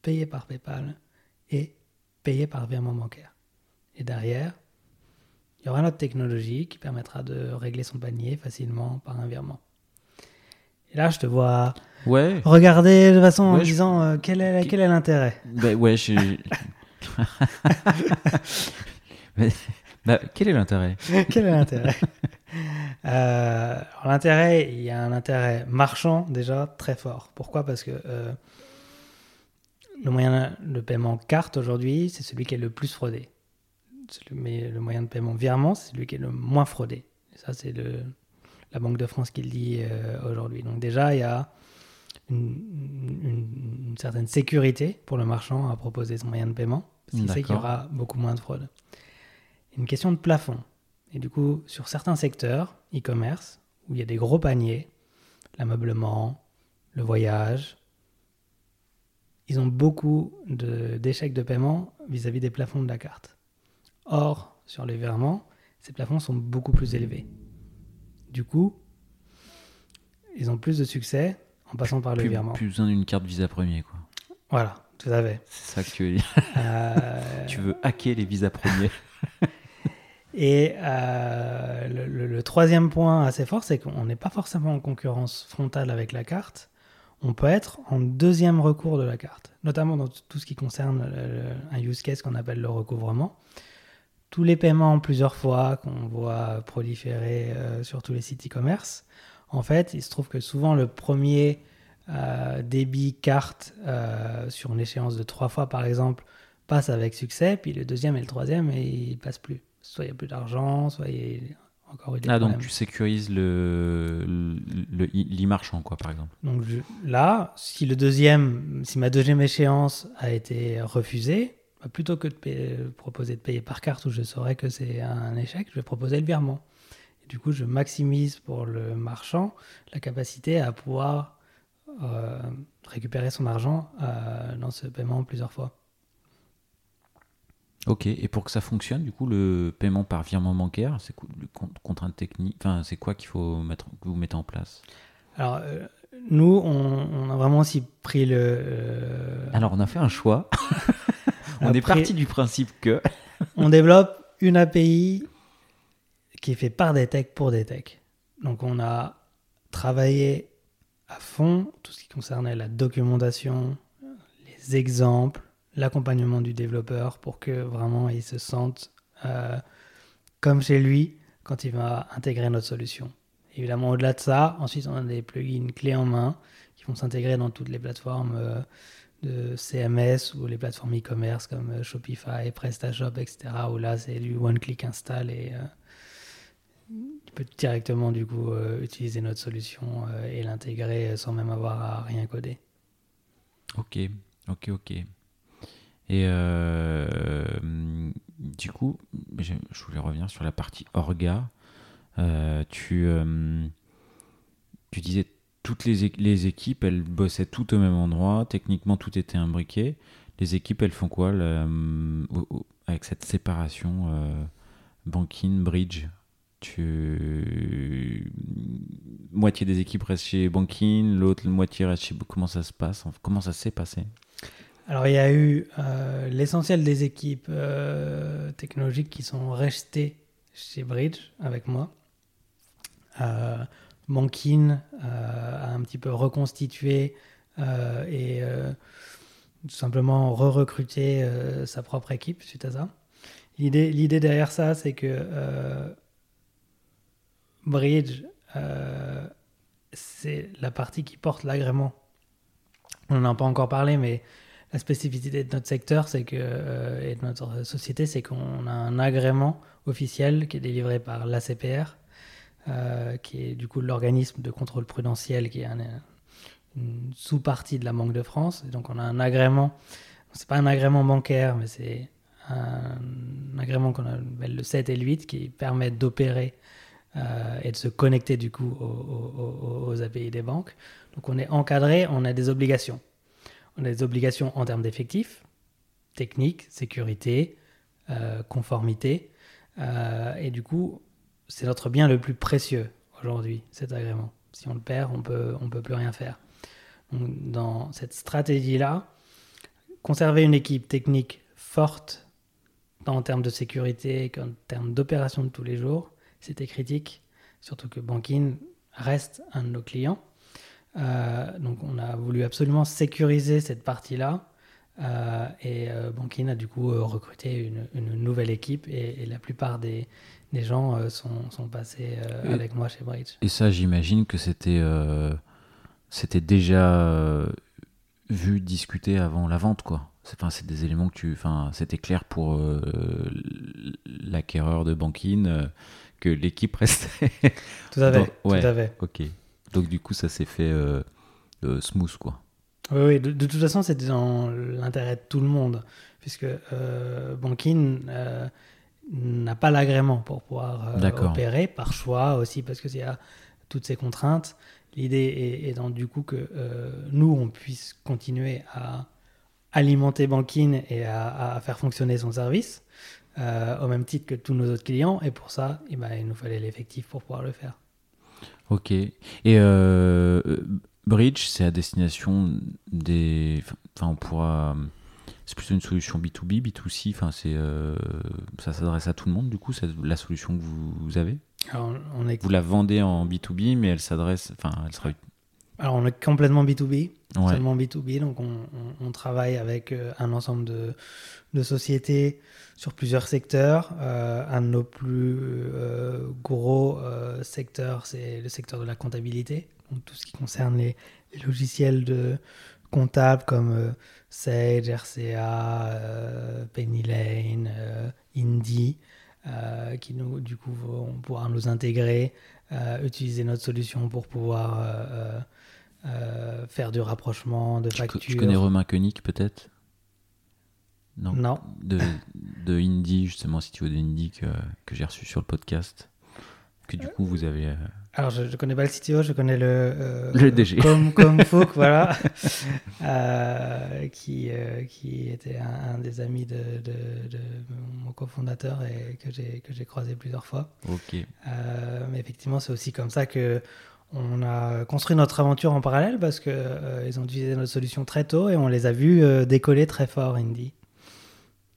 payé par PayPal et payé par virement bancaire. Et derrière, il y aura notre technologie qui permettra de régler son panier facilement par un virement. Et là, je te vois ouais. regarder de façon en disant euh, quel est quel est l'intérêt? Bah, ouais, je... bah, quel est l'intérêt? Quel est l'intérêt? Euh, L'intérêt, il y a un intérêt marchand déjà très fort. Pourquoi? Parce que euh, le moyen de paiement carte aujourd'hui, c'est celui qui est le plus fraudé. mais le moyen de paiement virement, c'est celui qui est le moins fraudé. Et ça, c'est le, la Banque de France qui le dit euh, aujourd'hui. Donc déjà, il y a une, une- une certaine sécurité pour le marchand à proposer ce moyen de paiement, parce qu'il sait qu'il y aura beaucoup moins de fraude. Une question de plafond. Et du coup, sur certains secteurs e-commerce, où il y a des gros paniers, l'ameublement, le voyage, ils ont beaucoup de- d'échecs de, paiement vis-à-vis des plafonds de la carte. Or, sur les virements, ces plafonds sont beaucoup plus élevés. Du coup, ils ont plus de succès en passant par le Plus, virement. plus besoin d'une carte Visa premier, quoi. Voilà, tout à fait. C'est ça que tu veux dire. Euh, tu veux hacker les Visa premiers. Et euh, le, le- le troisième point assez fort, c'est qu'on n'est pas forcément en concurrence frontale avec la carte. On peut être en deuxième recours de la carte, notamment dans tout ce qui concerne un use case qu'on appelle le recouvrement. Tous les paiements en plusieurs fois qu'on voit proliférer euh, sur tous les sites e-commerce, en fait, il se trouve que souvent le premier euh, débit carte euh, sur une échéance de trois fois, par exemple, passe avec succès, puis le deuxième et le troisième, et il passe plus. Soit il n'y a plus d'argent, soit il a encore eu des Ah, donc tu sécurises le le- le- l'e-marchand, quoi, par exemple. Donc je- là, si le deuxième, si ma deuxième échéance a été refusée, bah, plutôt que de payer- proposer de payer par carte où je saurais que c'est un échec, je vais proposer le virement. Et du coup, je maximise pour le marchand la capacité à pouvoir euh, récupérer son argent euh, dans ce paiement plusieurs fois. Ok, et pour que ça fonctionne, du coup, le paiement par virement bancaire, c'est quoi contrainte technique Enfin, c'est quoi qu'il faut mettre, que vous mettez en place? Alors, euh, nous, on, on a vraiment aussi pris le. euh, Alors, on a fait un choix. on est parti du principe que. on développe une API qui est faite par des techs pour des techs. Donc on a travaillé à fond tout ce qui concernait la documentation, les exemples, l'accompagnement du développeur pour que vraiment il se sente euh, comme chez lui quand il va intégrer notre solution. Évidemment, au-delà de ça, ensuite on a des plugins clés en main qui vont s'intégrer dans toutes les plateformes euh, de CMS ou les plateformes e-commerce comme euh, Shopify, PrestaShop, etc. Où là, c'est du one-click install et euh, tu peux directement du coup utiliser notre solution et l'intégrer sans même avoir à rien coder. Ok, ok, ok. Et euh, du coup, je, voulais revenir sur la partie orga. Euh, tu, euh, tu disais toutes les, les équipes, elles bossaient toutes au même endroit. Techniquement, tout était imbriqué. Les équipes, elles font quoi avec cette séparation euh, banking, bridge? Tu... Moitié des équipes restent chez Banking, l'autre moitié reste chez... Comment ça se passe Comment ça s'est passé? Alors, il y a eu euh, l'essentiel des équipes euh, technologiques qui sont restées chez Bridge avec moi. Euh, euh, a un petit peu reconstitué et tout simplement re-recruté sa propre équipe suite à ça. L'idée, derrière ça, c'est que Bridge, c'est la partie qui porte l'agrément. On n'en a pas encore parlé, mais la spécificité de notre secteur c'est que, euh, et de notre société, c'est qu'on a un agrément officiel qui est délivré par l'ACPR, euh, qui est du coup l'organisme de contrôle prudentiel, qui est un- une sous-partie de la Banque de France. Donc on a un agrément, c'est pas un agrément bancaire, mais c'est un agrément qu'on appelle le 7 et le 8 qui permettent d'opérer euh, et de se connecter du coup aux API des banques. Donc on est encadré, on a des obligations. Des obligations en termes d'effectifs, technique, sécurité, euh, conformité. Euh, et du coup, c'est notre bien le plus précieux aujourd'hui, cet agrément. Si on le perd, on peut, on peut plus rien faire. Dans cette stratégie-là, conserver une équipe technique forte, tant en termes de sécurité qu'en termes d'opération de tous les jours, c'était critique. Surtout que Bankin reste un de nos clients. Euh, donc on a voulu absolument sécuriser cette partie-là. Euh, et euh, Bankin a du coup euh, recruté une, une nouvelle équipe et, et la plupart des, des gens sont, sont passés Et- avec moi chez Bridge. Et ça, j'imagine que c'était c'était déjà vu, discuté avant la vente, quoi. c'est enfin, c'est des éléments que tu. Enfin, c'était clair pour l'acquéreur de Bankin que l'équipe restait. Tout à fait. Ouais. Tout à fait. ok. Donc, du coup, ça s'est fait euh, euh, smooth, quoi. Oui, oui, de, de toute façon, c'était dans l'intérêt de tout le monde, puisque euh, Bankin n'a pas l'agrément pour pouvoir opérer, par choix aussi, parce qu'il y a toutes ces contraintes. L'idée est, étant du coup que nous, on puisse continuer à alimenter Bankin et à, à faire fonctionner son service, euh, au même titre que tous nos autres clients, et pour ça, eh ben, il nous fallait l'effectif pour pouvoir le faire. Ok. Et euh, Bridge, c'est à destination des. Enfin, on pourra. C'est plutôt une solution B2B, B2C. Enfin, c'est. euh, ça s'adresse à tout le monde, du coup, c'est la solution que vous, vous avez? Alors, on est, Vous la vendez en B2B, mais elle s'adresse. Enfin, elle sera. Alors, on est complètement B2B. Ouais. seulement B2B. Donc, on, on- on travaille avec euh, un ensemble de, de sociétés sur plusieurs secteurs. Euh, un de nos plus euh, gros euh, secteurs, c'est le secteur de la comptabilité. Donc, tout ce qui concerne les, les logiciels de comptables comme Sage, RCA, Penny Lane, euh, Indie, euh, qui nous, du coup vont pouvoir nous intégrer, euh, utiliser notre solution pour pouvoir euh, faire du rapprochement de Tu, factures. tu connais Romain Koenig, peut-être? Non. Non. De, de Indie, justement, CTO de Indie, que, que j'ai reçu sur le podcast. Que du coup, vous avez. euh, Alors, je ne connais pas le CTO, je connais le... euh, Le DG. Comme, comme Fouk, voilà. Euh, qui, euh, qui était un, un des amis de, de- de mon cofondateur et que j'ai que j'ai croisé plusieurs fois. Ok. Mais effectivement, c'est aussi comme ça que on a construit notre aventure en parallèle parce que euh, ils ont utilisé notre solution très tôt et on les a vus euh, décoller très fort, Indy.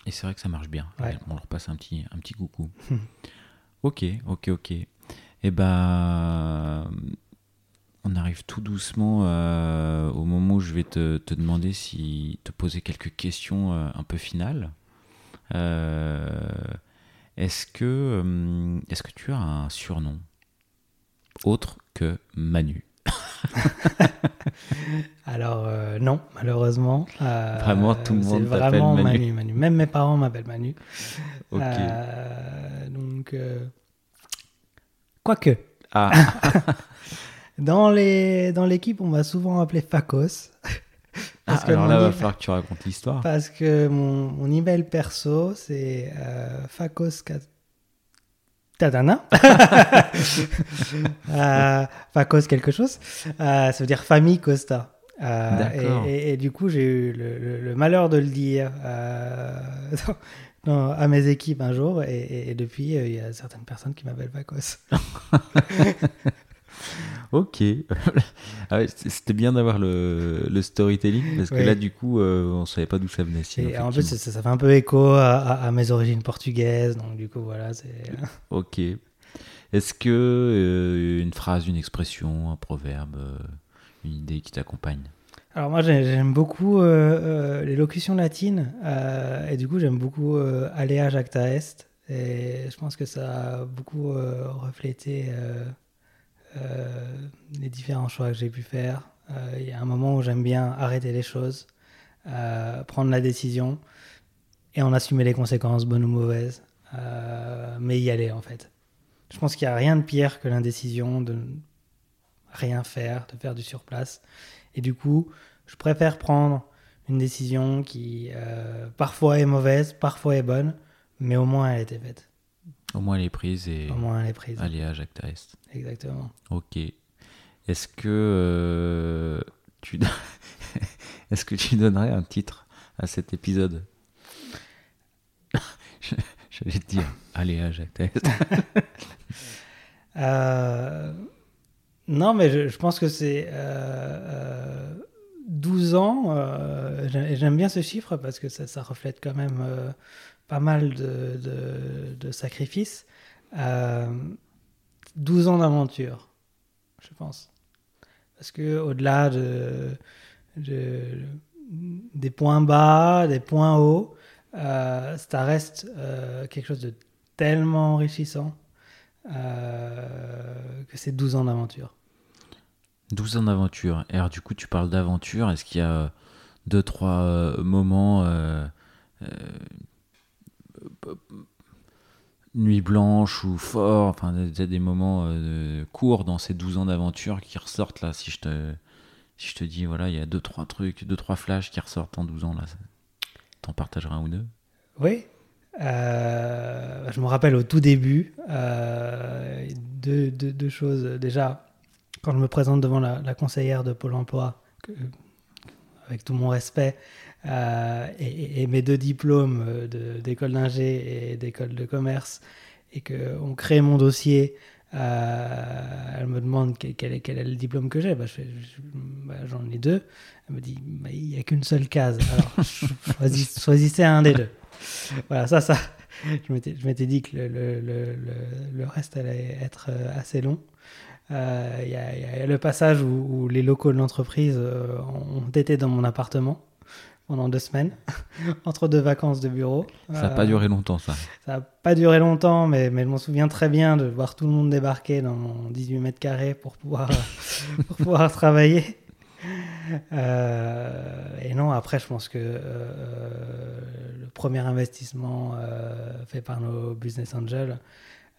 Et c'est vrai que ça marche bien. Ouais. On leur passe un petit, un petit coucou. ok, ok, ok. Et ben, on arrive tout doucement euh, au moment où je vais te, te demander si te poser quelques questions un peu finales. Est-ce que, est-ce que tu as un surnom? Autre que Manu Alors euh, non, malheureusement. Euh, Vraiment, tout le monde t'appelle vraiment Manu. Manu. Même mes parents m'appellent Manu. Euh, donc, euh, quoique, Ah, dans les dans l'équipe, on m'a souvent appelé Facos. Parce que alors là, va email- falloir que tu racontes l'histoire. Parce que mon, mon email perso, c'est Facos Tadana. Euh, Facos quelque chose. Euh, ça veut dire famille Costa. Euh, et, et- et du coup, j'ai eu le, le- le malheur de le dire euh, à mes équipes un jour. Et, depuis, euh, il y a certaines personnes qui m'appellent Facos. Ok. Ah ouais, C'était bien d'avoir le, le storytelling parce que Oui. là, du coup, euh, on savait pas d'où ça venait. Et en plus, ça, ça fait un peu écho à, à- à mes origines portugaises. Donc, du coup, voilà, c'est. Ok. Est-ce que euh, une phrase, une expression, un proverbe, euh, une idée qui t'accompagne? Alors moi j'ai- j'aime beaucoup euh, euh, les locutions latines euh, et du coup j'aime beaucoup euh, Alea Jacta Est et je pense que ça a beaucoup euh, reflété euh, euh, les différents choix que j'ai pu faire. Euh, Il y a un moment où j'aime bien arrêter les choses, euh, prendre la décision et en assumer les conséquences, bonnes ou mauvaises, euh, mais y aller en fait. Je pense qu'il n'y a rien de pire que l'indécision de rien faire, de faire du surplace. Et du coup, je préfère prendre une décision qui euh, parfois est mauvaise, parfois est bonne, mais au moins elle était faite. Au moins, elle est prise et Au moins elle est prise. allez à Jacques Est. Exactement. Ok. Est-ce que euh, tu est-ce que tu donnerais un titre à cet épisode? Je- J'allais te dire, allez à Jacques. Euh, non, mais je, je pense que c'est euh, euh, 12 ans. euh, j'ai- J'aime bien ce chiffre parce que ça, ça reflète quand même euh, pas mal de, sacrifices. Euh, 12 ans d'aventure, je pense. Parce que au-delà de, de- des points bas, des points hauts, euh, ça reste euh, quelque chose de tellement enrichissant euh, que c'est 12 ans d'aventure. 12 ans d'aventure. Et alors, du coup, tu parles d'aventure. Est-ce qu'il y a deux, trois moments nuit blanche ou fort, enfin des, des moments euh, courts dans ces 12 ans d'aventure qui ressortent là. Si je te, si je te dis, voilà, il y a deux, trois trucs, deux, trois flashs qui ressortent en 12 ans là, t'en partageras un ou deux? Oui. Euh, je me rappelle au tout début, euh, deux, deux, choses. Déjà, quand je me présente devant la, la conseillère de Pôle emploi, que, avec tout mon respect, euh, et, mes deux diplômes euh, d'école d'ingé et d'école de commerce, et qu'on crée mon dossier, euh, elle me demande quel, est, le diplôme que j'ai. Bah, bah, J'en ai deux. Elle me dit il n'y a qu'une seule case. Alors choisissez un des deux. Voilà, ça, ça. Je m'étais dit que le, le, le, le, reste allait être assez long. Il y, a le passage où, où les locaux de l'entreprise ont été dans mon appartement pendant deux semaines, entre deux vacances de bureau. Ça n'a pas duré longtemps, ça. Ça n'a pas duré longtemps, mais, mais je m'en souviens très bien de voir tout le monde débarquer dans mon 18 mètres carrés pour pouvoir, pour pouvoir travailler. Euh, et non, après, je pense que euh, le premier investissement euh, fait par nos business angels.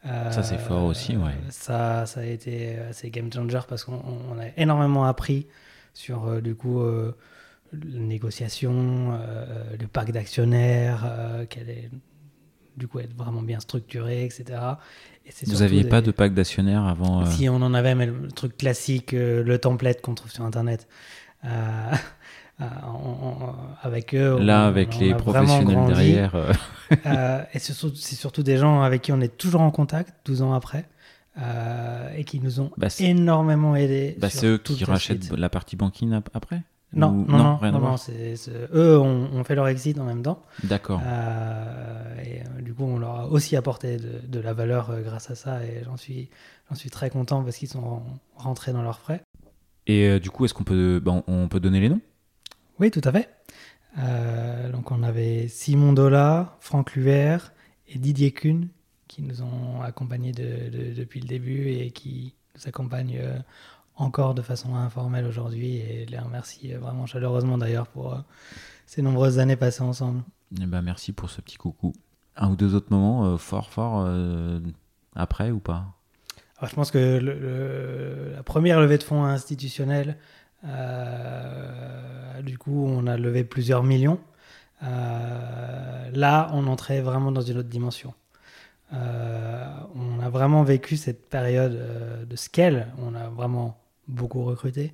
Ça, c'est fort aussi, ouais. Ça, ça a été assez game changer parce qu'on a énormément appris sur, du coup, la négociation, euh, le pacte d'actionnaires, euh, qu'elle est du coup être vraiment bien structurée, etc. Et Vous n'aviez pas de pacte d'actionnaires avant euh, Si on en avait, mais le truc classique, le template qu'on trouve sur Internet. avec eux. Là, avec les professionnels derrière. et c'est surtout, des gens avec qui on est toujours en contact 12 ans après. et qui nous ont bah, énormément aidés. Bah, c'est eux qui rachètent la partie banking après non, non, non, non, eux ont, fait leur exit en même temps. D'accord. Euh, et euh, du coup, on leur a aussi apporté de, la valeur euh, grâce à ça, et j'en suis, j'en suis très content parce qu'ils sont rentrés dans leurs frais. Et du coup, est-ce qu'on peut, ben, on peut donner les noms? Oui, tout à fait. donc, on avait Simon Dola, Franck Luer et Didier Kuhn qui nous ont accompagnés depuis le début et qui nous accompagnent encore de façon informelle aujourd'hui et les remercie vraiment chaleureusement d'ailleurs pour euh, ces nombreuses années passées ensemble. Eh ben, merci pour ce petit coucou. Un ou deux autres moments euh, fort fort euh, après ou pas? Je pense que la première levée de fonds institutionnelle, du coup on a levé plusieurs millions. là on entrait vraiment dans une autre dimension. on a vraiment vécu cette période de scale. On a vraiment beaucoup recruté.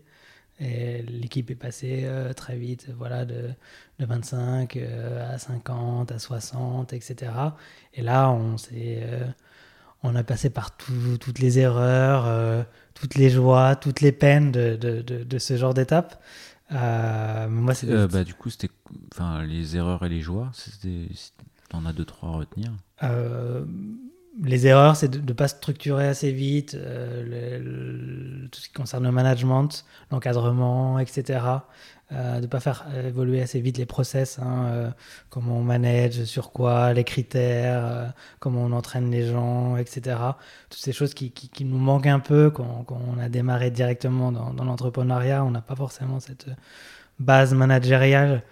Et l'équipe est passée euh, très vite, voilà, de, de 25 euh, à 50, à 60, etc. Et là, on s'est, euh, on a passé par toutes les erreurs, toutes les joies, toutes les peines de, de, de, ce genre d'étape. moi, c'est bah, du coup, c'était, enfin, les erreurs et les joies, c'était, t'en as deux trois à retenir les erreurs, c'est de ne pas structurer assez vite euh, tout ce qui concerne le management, l'encadrement, etc. Euh, de ne pas faire évoluer assez vite les process, hein, euh, comment on manage, sur quoi, les critères, comment on entraîne les gens, etc. Toutes ces choses qui, nous manquent un peu quand, on a démarré directement dans, dans l'entrepreneuriat. On n'a pas forcément cette base managériale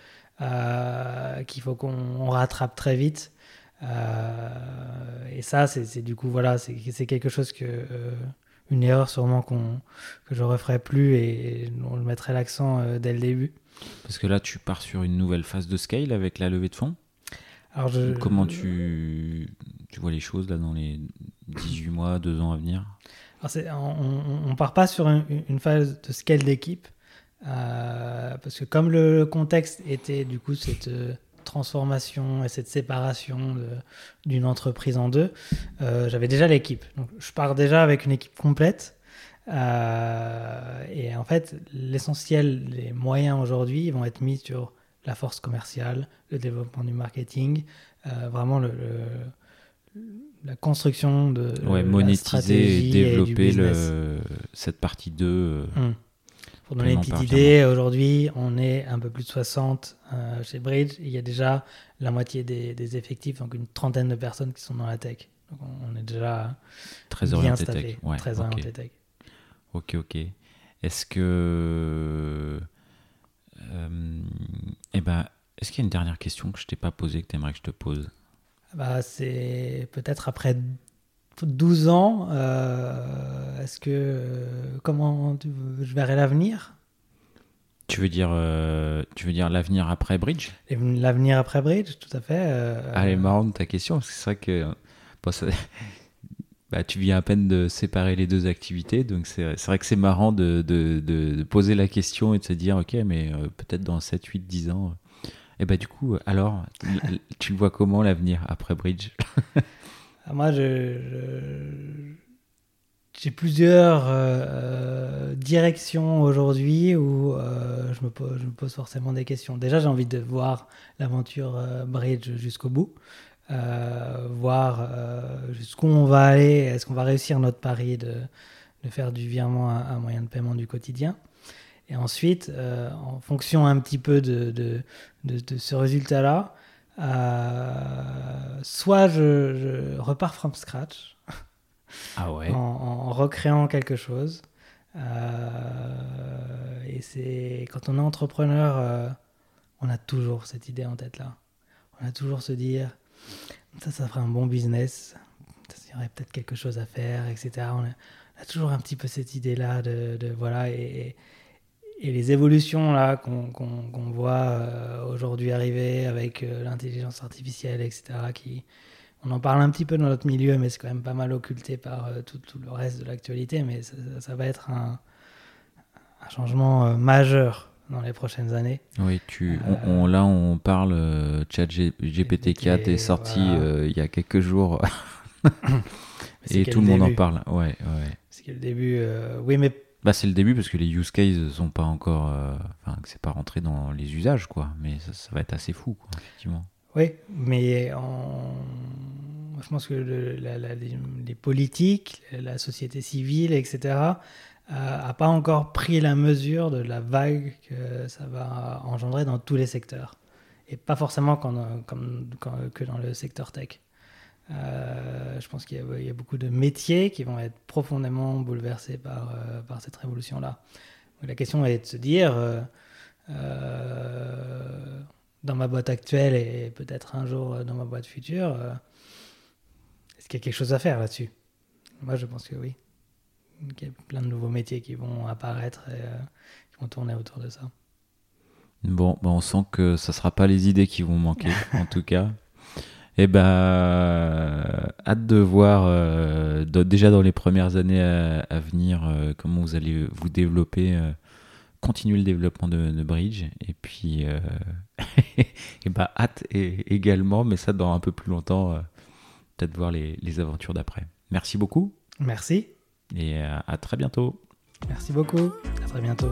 qu'il faut qu'on rattrape très vite. Euh, et ça, c'est du coup, voilà, c'est quelque chose que. Euh, une erreur sûrement qu'on que je referai plus et, on le mettrait l'accent euh, dès le début. Parce que là, tu pars sur une nouvelle phase de scale avec la levée de fonds. Alors Comment tu, tu vois les choses là dans les 18 mois, 2 ans à venir? Alors on ne part pas sur une, une phase de scale d'équipe. parce que comme le contexte était du coup cette transformation et cette séparation d'une entreprise en deux, euh, j'avais déjà l'équipe. Donc je pars déjà avec une équipe complète. Euh, et en fait, l'essentiel, les moyens aujourd'hui vont être mis sur la force commerciale, le développement du marketing, euh, vraiment le, la construction de ouais, monétiser et développer le, cette partie 2 pour donner une petite idée, aujourd'hui, on est un peu plus de 60 euh, chez Bridge. Il y a déjà la moitié des, effectifs, donc une trentaine de personnes qui sont dans la tech. Donc on est déjà très bien orienté tech. très orienté tech. Ok, ok. Est-ce que eh ben, est-ce qu'il y a une dernière question que je t'ai pas posée que tu aimerais que je te pose? Bah, C'est peut-être après 12 ans, euh, est-ce que euh, comment tu, je verrai l'avenir? Tu veux dire, euh, tu veux dire l'avenir après Bridge? L'avenir après Bridge, tout à fait. Elle est marrante ta question, parce que c'est vrai que bah, tu viens à peine de séparer les deux activités, donc c'est vrai que c'est marrant de, de, de, poser la question et de se dire, ok, mais peut-être dans 7, 8, 10 ans. Et bah du coup, alors, tu le vois comment l'avenir après Bridge? ah, Moi, j'ai plusieurs euh, directions aujourd'hui où euh, je, me pose, forcément des questions. Déjà, j'ai envie de voir l'aventure euh, Bridge jusqu'au bout, voir jusqu'où on va aller, est-ce qu'on va réussir notre pari de, de faire du virement un moyen de paiement du quotidien? Et ensuite, en fonction un petit peu de, de, de, ce résultat-là, soit je, repars from scratch, ah ouais. en, recréant quelque chose. Euh, et c'est quand on est entrepreneur, on a toujours cette idée en tête là. On a toujours se dire, ça, ça ferait un bon business, il y aurait peut-être quelque chose à faire, etc. On a, toujours un petit peu cette idée là de, de voilà et et les évolutions là qu'on voit euh, aujourd'hui arriver avec euh, l'intelligence artificielle, etc., qui, on en parle un petit peu dans notre milieu, mais c'est quand même pas mal occulté par euh, tout, tout, le reste de l'actualité. Mais ça, va être un, un changement majeur dans les prochaines années. Oui, tu, on, là on parle, chat GPT-4 est sorti il y a quelques jours. et tout le monde en parle. Ouais, ouais. C'est le début. oui, mais bah, c'est le début parce que les use cases sont pas encore. Euh, enfin, que c'est pas rentré dans les usages, quoi. Mais ça, va être assez fou, quoi, effectivement. Oui, mais je pense que les politiques, la société civile, etc., n'a euh, pas encore pris la mesure de la vague que ça va engendrer dans tous les secteurs. Et pas forcément comme, que dans le secteur tech. Euh, je pense qu'il y, a beaucoup de métiers qui vont être profondément bouleversés par, euh, par cette révolution-là. La question est de se dire, euh, dans ma boîte actuelle et peut-être un jour dans ma boîte future, est-ce qu'il y a quelque chose à faire là-dessus? Moi, je pense que oui. Il y a plein de nouveaux métiers qui vont apparaître et qui vont tourner autour de ça. Bon, ben on sent que ça ne sera pas les idées qui vont manquer, en tout cas. Eh ben, euh, hâte de voir euh, déjà dans les premières années à, venir euh, comment vous allez vous développer, continuer le développement de, Bridge. Et puis, et ben, hâte également, mais ça dans un peu plus longtemps, peut-être voir les, les aventures d'après. Merci beaucoup. Merci. Et à très bientôt. Merci beaucoup. À très bientôt.